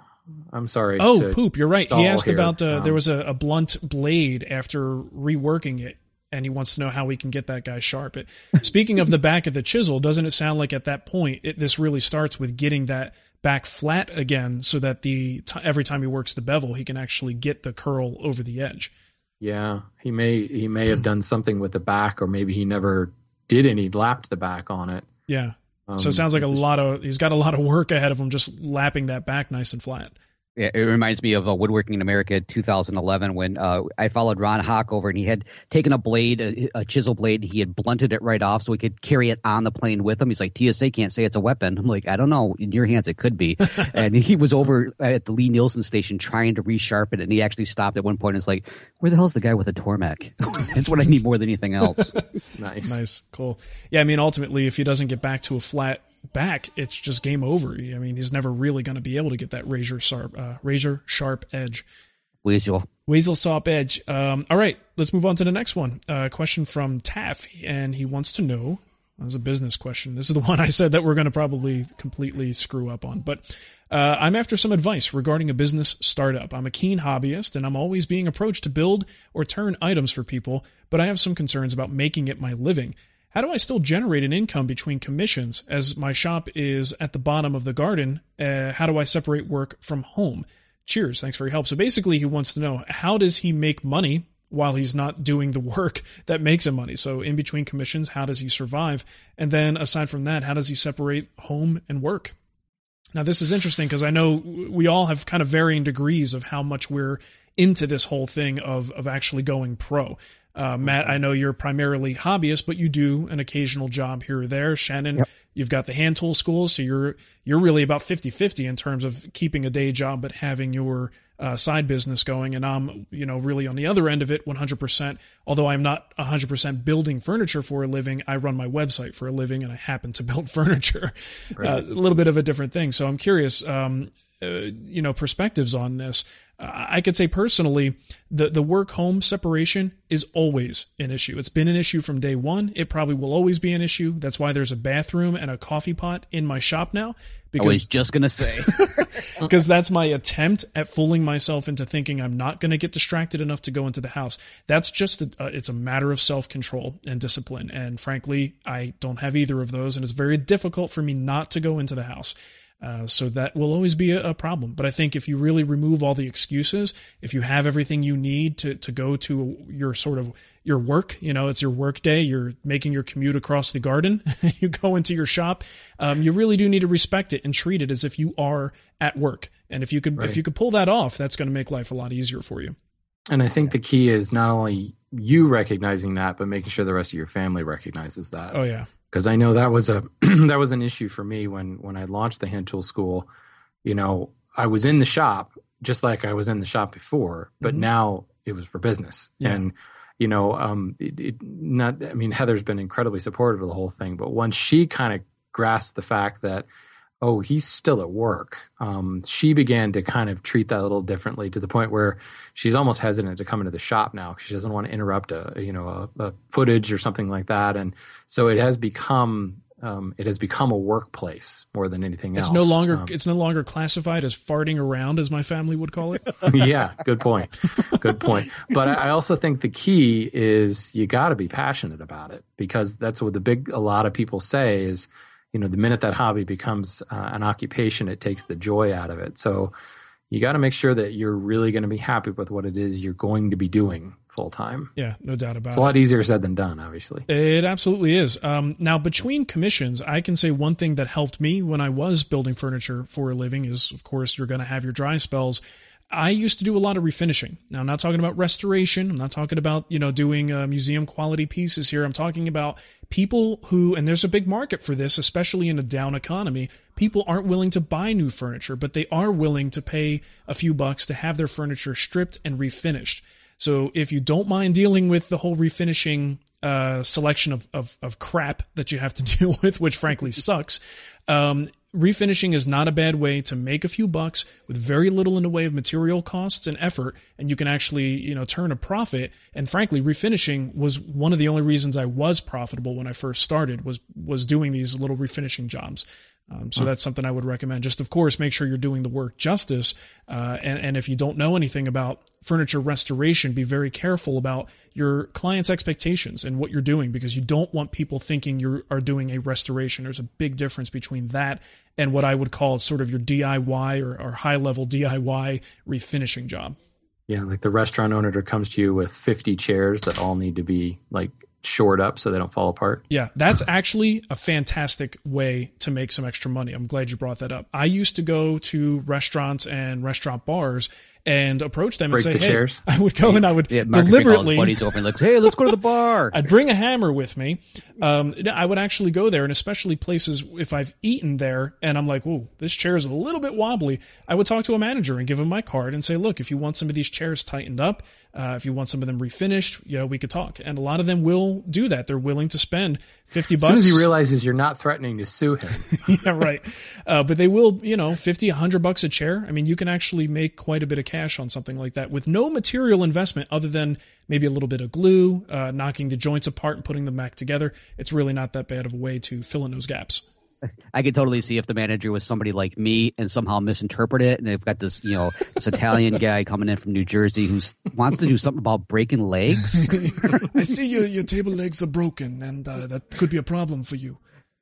I'm sorry. Oh, poop! You're right. He asked here. about uh, um, there was a, a, blunt blade after reworking it, and he wants to know how we can get that guy sharp. It, speaking of the back of the chisel, doesn't it sound like at that point it, this really starts with getting that back flat again so that the t- every time he works the bevel, he can actually get the curl over the edge. Yeah, he may he may have done something with the back, or maybe he never did any lapped the back on it. Yeah. Um, so it sounds like a lot of he's got a lot of work ahead of him just lapping that back nice and flat. Yeah, it reminds me of uh, Woodworking in America 2011 when uh, I followed Ron Hock over and he had taken a blade, a, a, chisel blade, and he had blunted it right off so he could carry it on the plane with him. He's like, TSA can't say it's a weapon. I'm like, I don't know. In your hands, it could be. and he was over at the Lie-Nielsen station trying to resharpen it, and he actually stopped at one point and was like, Where the hell's the guy with a Tormek? That's what I need more than anything else. nice. Nice. Cool. Yeah, I mean, ultimately, if he doesn't get back to a flat back, it's just game over. I mean, he's never really going to be able to get that razor sharp, uh, razor sharp edge. Weasel. Weasel sharp edge. Um, all right, let's move on to the next one. A uh, question from Taff, and he wants to know. As a business question. This is the one I said that we're going to probably completely screw up on. But uh, I'm after some advice regarding a business startup. I'm a keen hobbyist and I'm always being approached to build or turn items for people, but I have some concerns about making it my living. How do I still generate an income between commissions as my shop is at the bottom of the garden? Uh, how do I separate work from home? Cheers. Thanks for your help. So basically, he wants to know how does he make money while he's not doing the work that makes him money. So in between commissions, how does he survive? And then aside from that, how does he separate home and work? Now this is interesting because I know we all have kind of varying degrees of how much we're into this whole thing of of actually going pro. Uh, Matt, I know you're primarily hobbyist, but you do an occasional job here or there. Shannon, yep. you've got the hand tool school, so you're you're really about 50-50 in terms of keeping a day job but having your uh, side business going. And I'm, you know, really on the other end of it 100%. Although I'm not 100% building furniture for a living, I run my website for a living and I happen to build furniture. Right. Uh, a little bit of a different thing. So I'm curious, um, uh, you know, perspectives on this. I could say personally, the, the work home separation is always an issue. It's been an issue from day one. It probably will always be an issue. That's why there's a bathroom and a coffee pot in my shop now. Because, I was just going to say. Because that's my attempt at fooling myself into thinking I'm not going to get distracted enough to go into the house. That's just, a, uh, it's a matter of self control and discipline. And frankly, I don't have either of those. And it's very difficult for me not to go into the house. Uh, so that will always be a, a, problem. But I think if you really remove all the excuses, if you have everything you need to to go to your sort of your work, you know, it's your work day. You're making your commute across the garden. you go into your shop. Um, you really do need to respect it and treat it as if you are at work. And if you could right. if you could pull that off, that's going to make life a lot easier for you. And I think the key is not only you recognizing that, but making sure the rest of your family recognizes that. Oh yeah because I know that was a that was an issue for me when when I launched the hand tool school. You know, I was in the shop just like I was in the shop before, but mm-hmm. now it was for business. Yeah. And you know, um, it, it, not. I mean, Heather's been incredibly supportive of the whole thing, but once she kind of grasped the fact that oh, he's still at work. Um, she began to kind of treat that a little differently to the point where she's almost hesitant to come into the shop now because she doesn't want to interrupt a you know a, a, footage or something like that. And so it has become um, it has become a workplace more than anything else. It's no longer um, it's no longer classified as farting around, as my family would call it. yeah, good point. Good point. But I also think the key is you got to be passionate about it because that's what the big a lot of people say is you know the minute that hobby becomes uh, an occupation it takes the joy out of it so you got to make sure that you're really going to be happy with what it is you're going to be doing full time yeah no doubt about it it's a lot easier said than done obviously it absolutely is um, now between commissions i can say one thing that helped me when i was building furniture for a living is of course you're going to have your dry spells I used to do a lot of refinishing. Now, I'm not talking about restoration. I'm not talking about, you know, doing uh, museum quality pieces here. I'm talking about people who, and there's a big market for this, especially in a down economy. People aren't willing to buy new furniture, but they are willing to pay a few bucks to have their furniture stripped and refinished. So if you don't mind dealing with the whole refinishing uh, selection of, of, of crap that you have to deal with, which frankly sucks, um, refinishing is not a bad way to make a few bucks with very little in the way of material costs and effort and you can actually you know turn a profit. And frankly refinishing was one of the only reasons i was profitable when i first started was was doing these little refinishing jobs Um, so that's something I would recommend. Just of course, make sure you're doing the work justice. Uh, and, and if you don't know anything about furniture restoration, be very careful about your client's expectations and what you're doing because you don't want people thinking you are doing a restoration. There's a big difference between that and what I would call sort of your DIY or, or high level DIY refinishing job. Yeah, like the restaurant owner that comes to you with 50 chairs that all need to be like shored up so they don't fall apart. Yeah, that's actually a fantastic way to make some extra money. I'm glad you brought that up. I used to go to restaurants and restaurant bars and approach them Break and say, the "Hey," chairs? I would go and I would Yeah, Mark would bring all his deliberately over and like, hey, let's go to the bar. I'd bring a hammer with me. Um, I would actually go there, and especially places if I've eaten there and I'm like, "Ooh, this chair is a little bit wobbly." I would talk to a manager and give him my card and say, "Look, if you want some of these chairs tightened up, uh, if you want some of them refinished, you know, we could talk." And a lot of them will do that. They're willing to spend fifty bucks. As soon as he realizes you're not threatening to sue him, yeah, right. Uh, but they will, you know, 50, 100 bucks a chair. I mean, you can actually make quite a bit of cash on something like that with no material investment other than maybe a little bit of glue, uh, knocking the joints apart and putting them back together. It's really not that bad of a way to fill in those gaps. I could totally see if the manager was somebody like me and somehow misinterpret it, and they've got this, you know, this Italian guy coming in from New Jersey who wants to do something about breaking legs. I see your, your table legs are broken, and uh, that could be a problem for you.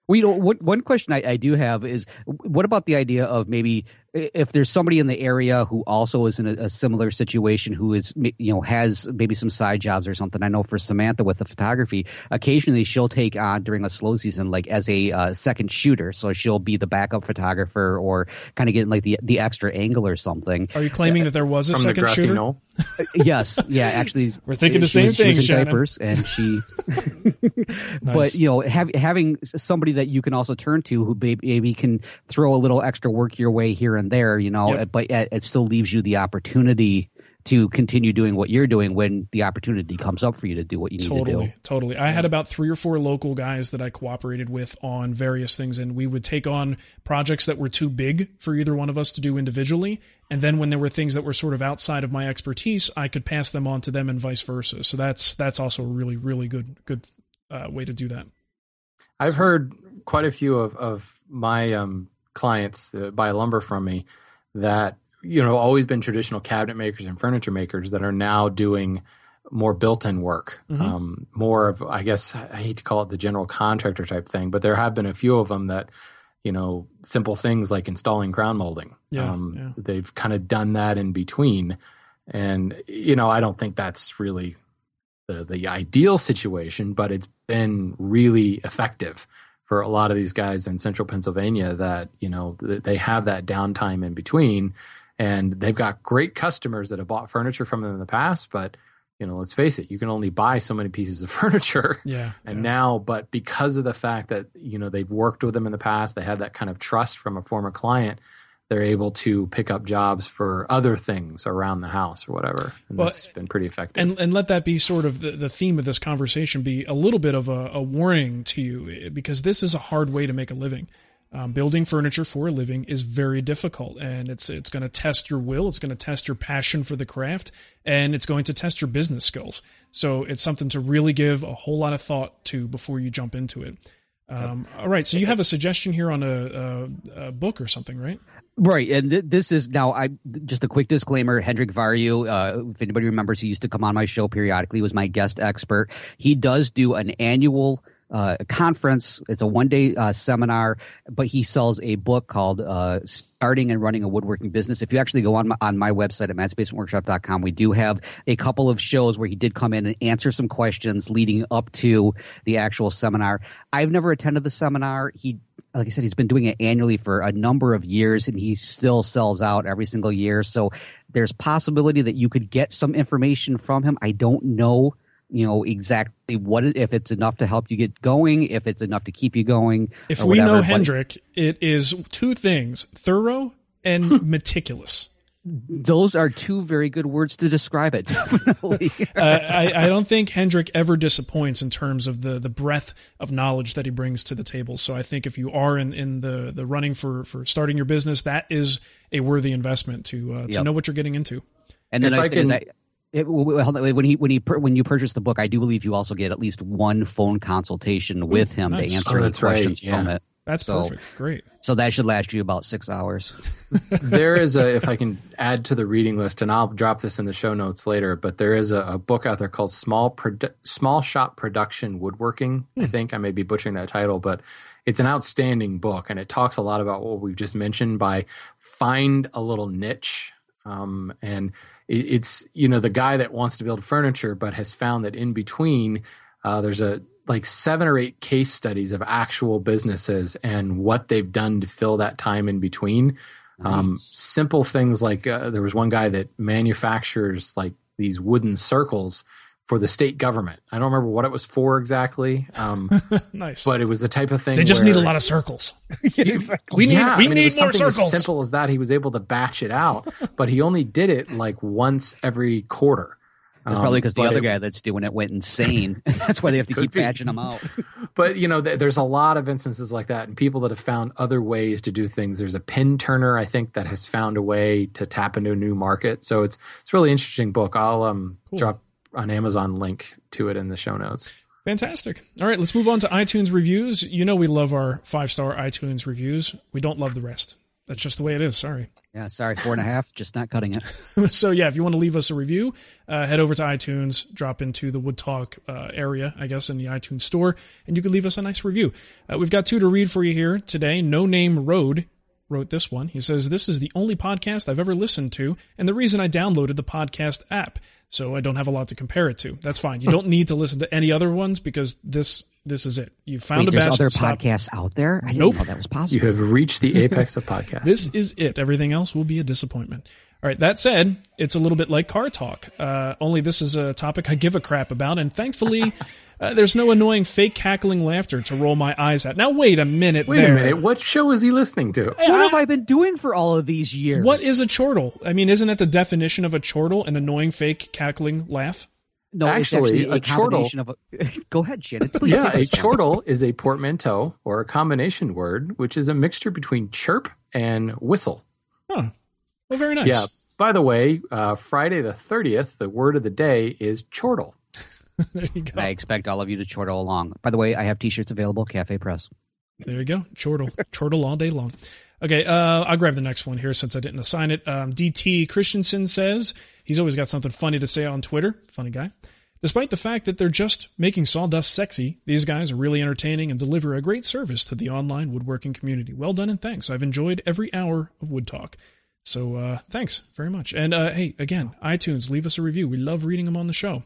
Well, you know, what, one question I, I do have is, what about the idea of maybe if there's somebody in the area who also is in a, a similar situation, who is you know has maybe some side jobs or something? I know for Samantha with the photography, occasionally she'll take on during a slow season like as a uh, second shooter, so she'll be the backup photographer or kind of getting like the the extra angle or something. Are you claiming that there was a from second grassy shooter? knoll. Uh, yes, yeah, actually, We're thinking uh, the same was- she thing, was in Shannon. diapers, and she. Nice. But you know, have, having somebody that you can also turn to who maybe can throw a little extra work your way here and there, you know, Yep. but it still leaves you the opportunity to continue doing what you're doing when the opportunity comes up for you to do what you need to do. totally. I had about three or four local guys that I cooperated with on various things, and we would take on projects that were too big for either one of us to do individually. And then when there were things that were sort of outside of my expertise, I could pass them on to them, and vice versa. So that's that's also a really really good good uh, way to do that. I've heard quite a few of, of my um, clients that buy lumber from me that you know always been traditional cabinet makers and furniture makers that are now doing more built-in work, Mhm. um, more of I guess I hate to call it the general contractor type thing, but there have been a few of them that you know simple things like installing crown molding. Yeah, um, yeah. They've kind of done that in between, and you know I don't think that's really the the ideal situation, but it's been really effective for a lot of these guys in central Pennsylvania that, you know, th- they have that downtime in between and they've got great customers that have bought furniture from them in the past, but you know, let's face it, you can only buy so many pieces of furniture. Yeah, And yeah. now, but because of the fact that, you know, they've worked with them in the past, they have that kind of trust from a former client, they're able to pick up jobs for other things around the house or whatever. And Well, that's been pretty effective. and and let that be sort of the, the theme of this conversation be a little bit of a, a warning to you because this is a hard way to make a living. Um, building furniture for a living is very difficult, and it's it's going to test your will, it's going to test your passion for the craft, and it's going to test your business skills. So it's something to really give a whole lot of thought to before you jump into it. Um, all right, so you have a suggestion here on a, a, a book or something, right? Right, and th- this is now. I just a quick disclaimer. Hendrik Varju, uh, if anybody remembers, he used to come on my show periodically. Was my guest expert. He does do an annual uh, conference. It's a one day uh, seminar, but he sells a book called uh, "Starting and Running a Woodworking Business." If you actually go on my, on my website at matt'sbasementworkshop.com, we do have a couple of shows where he did come in and answer some questions leading up to the actual seminar. I've never attended the seminar. He like I said, he's been doing it annually for a number of years, and he still sells out every single year. So there's possibility that you could get some information from him. I don't know, you know, exactly what it, if it's enough to help you get going, if it's enough to keep you going. If we know but Hendrik, it is two things: thorough and meticulous. those are two very good words to describe it. Definitely. uh, I, I don't think Hendrik ever disappoints in terms of the the breadth of knowledge that he brings to the table. So I think if you are in, in the the running for for starting your business, that is a worthy investment to uh, to Yep. know what you're getting into. And the If nice I thing is can- that it, well, when he when he when you purchase the book, I do believe you also get at least one phone consultation with him nice. to answer Oh, any that's right, questions from yeah. it. That's So- perfect. Great. So that should last you about six hours. there is a if I can add to the reading list, and I'll drop this in the show notes later. But there is a, a book out there called Small Produ- Small Shop Production Woodworking. I think I may be butchering that title, but it's an outstanding book, and it talks a lot about what we've just mentioned by find a little niche, um, and it, it's you know the guy that wants to build furniture, but has found that in between uh, there's a like seven or eight case studies of actual businesses and what they've done to fill that time in between. Um, simple things like uh, there was one guy that manufactures like these wooden circles for the state government. I don't remember what it was for exactly, um, Nice. but it was the type of thing they just need a lot of circles. exactly. We need yeah, we I mean, it need was more something circles. As simple as that, he was able to batch it out, but he only did it like once every quarter. It's Um, probably because the other it- guy that's doing it went insane. That's why they have to keep be. patching them out. but you know th- there's a lot of instances like that and people that have found other ways to do things there's a pin turner i think that has found a way to tap into a new market so it's it's a really interesting book i'll um Cool. drop an amazon link to it in the show notes Fantastic. All right, let's move on to iTunes reviews. You know we love our five star iTunes reviews. We don't love the rest. That's just the way it is. Sorry. Yeah, sorry, four and a half, just not cutting it. so yeah, if you want to leave us a review, uh, head over to iTunes, drop into the Wood Talk uh, area, I guess, in the iTunes store, and you can leave us a nice review. Uh, we've got two to read for you here today. No Name Road wrote this one. He says, This is the only podcast I've ever listened to, and the reason I downloaded the podcast app. So I don't have a lot to compare it to. That's fine. You don't need to listen to any other ones because this this is it. You found Wait, a there's best. other Stop. podcasts out there? I didn't Nope. know that was possible. you have reached the apex of podcasts This is it. Everything else will be a disappointment. All right. That said, it's a little bit like car talk. Uh, only this is a topic I give a crap about, and thankfully, uh, there's no annoying fake cackling laughter to roll my eyes at. Now, wait a minute. wait there. a minute what show is he listening to what have I been doing for all of these years? What is a chortle? I mean, isn't that the definition of a chortle? An annoying fake cackling laugh? no? Actually, it's actually a, a chortle- combination of. A, go ahead, Shannon. Please yeah a chortle is a portmanteau or a combination word which is a mixture between chirp and whistle Huh. Well, very nice. Yeah. By the way, uh, Friday the 30th, the word of the day is chortle. there you go. I expect all of you to chortle along. By the way, I have T-shirts available. Cafe Press. There you go. Chortle. Chortle all day long. Okay, uh, I'll grab the next one here since I didn't assign it. Um, DT Christensen says he's always got something funny to say on Twitter. Funny guy. Despite the fact that they're just making sawdust sexy, these guys are really entertaining and deliver a great service to the online woodworking community. Well done and thanks. I've enjoyed every hour of Wood Talk. So uh, thanks very much. And uh, hey, again, iTunes, leave us a review. We love reading them on the show.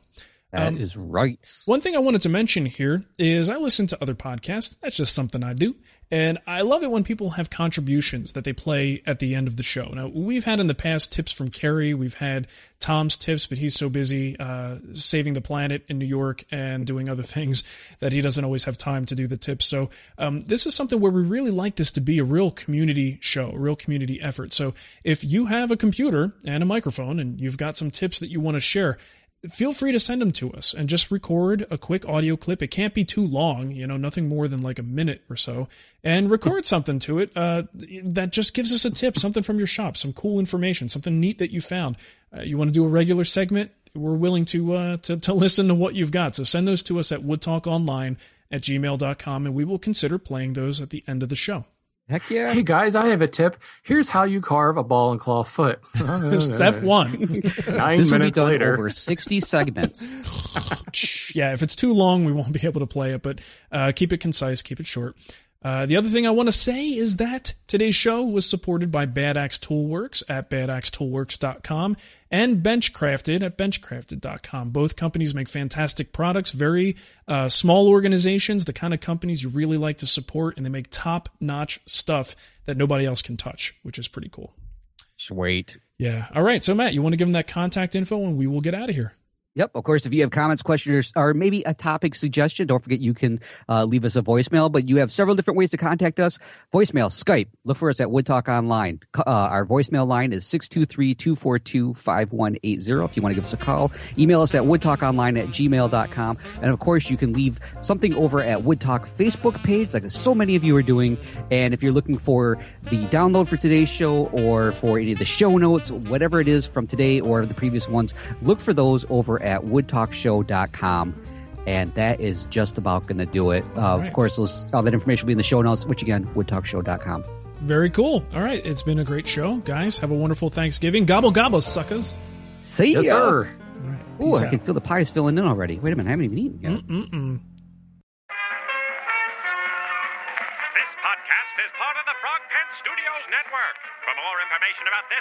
That is Um, right. One thing I wanted to mention here is I listen to other podcasts. That's just something I do. And I love it when people have contributions that they play at the end of the show. Now, we've had in the past tips from Kerry. We've had Tom's tips, but he's so busy uh, saving the planet in New York and doing other things that he doesn't always have time to do the tips. So, um, this is something where we really like this to be a real community show, a real community effort. So, if you have a computer and a microphone and you've got some tips that you want to share, feel free to send them to us and just record a quick audio clip. It can't be too long, you know, nothing more than like a minute or so, and record something to it uh, that just gives us a tip, something from your shop, some cool information, something neat that you found. Uh, you want to do a regular segment? We're willing to, uh, to to listen to what you've got. So send those to us at woodtalkonline at gmail.com, and we will consider playing those at the end of the show. Heck yeah. Hey guys, I have a tip. Here's how you carve a ball and claw foot. Step one. Nine this will be minutes done later. over 60 segments. yeah, if it's too long, we won't be able to play it, but uh, keep it concise, keep it short. Uh, the other thing I want to say is that today's show was supported by Bad Axe Toolworks at badaxetoolworks.com and Benchcrafted at benchcrafted.com. Both companies make fantastic products, very uh, small organizations, the kind of companies you really like to support, and they make top notch stuff that nobody else can touch, which is pretty cool. Sweet. Yeah. All right. So, Matt, you want to give them that contact info and we will get out of here. Yep. Of course, if you have comments, questions, or maybe a topic suggestion, don't forget you can uh, leave us a voicemail. But you have several different ways to contact us voicemail, Skype. Look for us at Wood Talk Online. Uh, our voicemail line is 623 242 5180. If you want to give us a call, email us at woodtalkonline at gmail.com. And of course, you can leave something over at Wood Talk Facebook page, like so many of you are doing. And if you're looking for the download for today's show or for any of the show notes, whatever it is from today or the previous ones, look for those over at woodtalkshow.com. And that is just about going to do it. Uh, right. Of course, all that information will be in the show notes, which again, woodtalkshow.com. Very cool. All right, it's been a great show, guys. Have a wonderful Thanksgiving. Gobble gobble, suckers. See Yes, ya. sir. All right, Ooh, I out. can feel the pies filling in already. Wait a minute, I haven't even eaten yet. Mm-mm.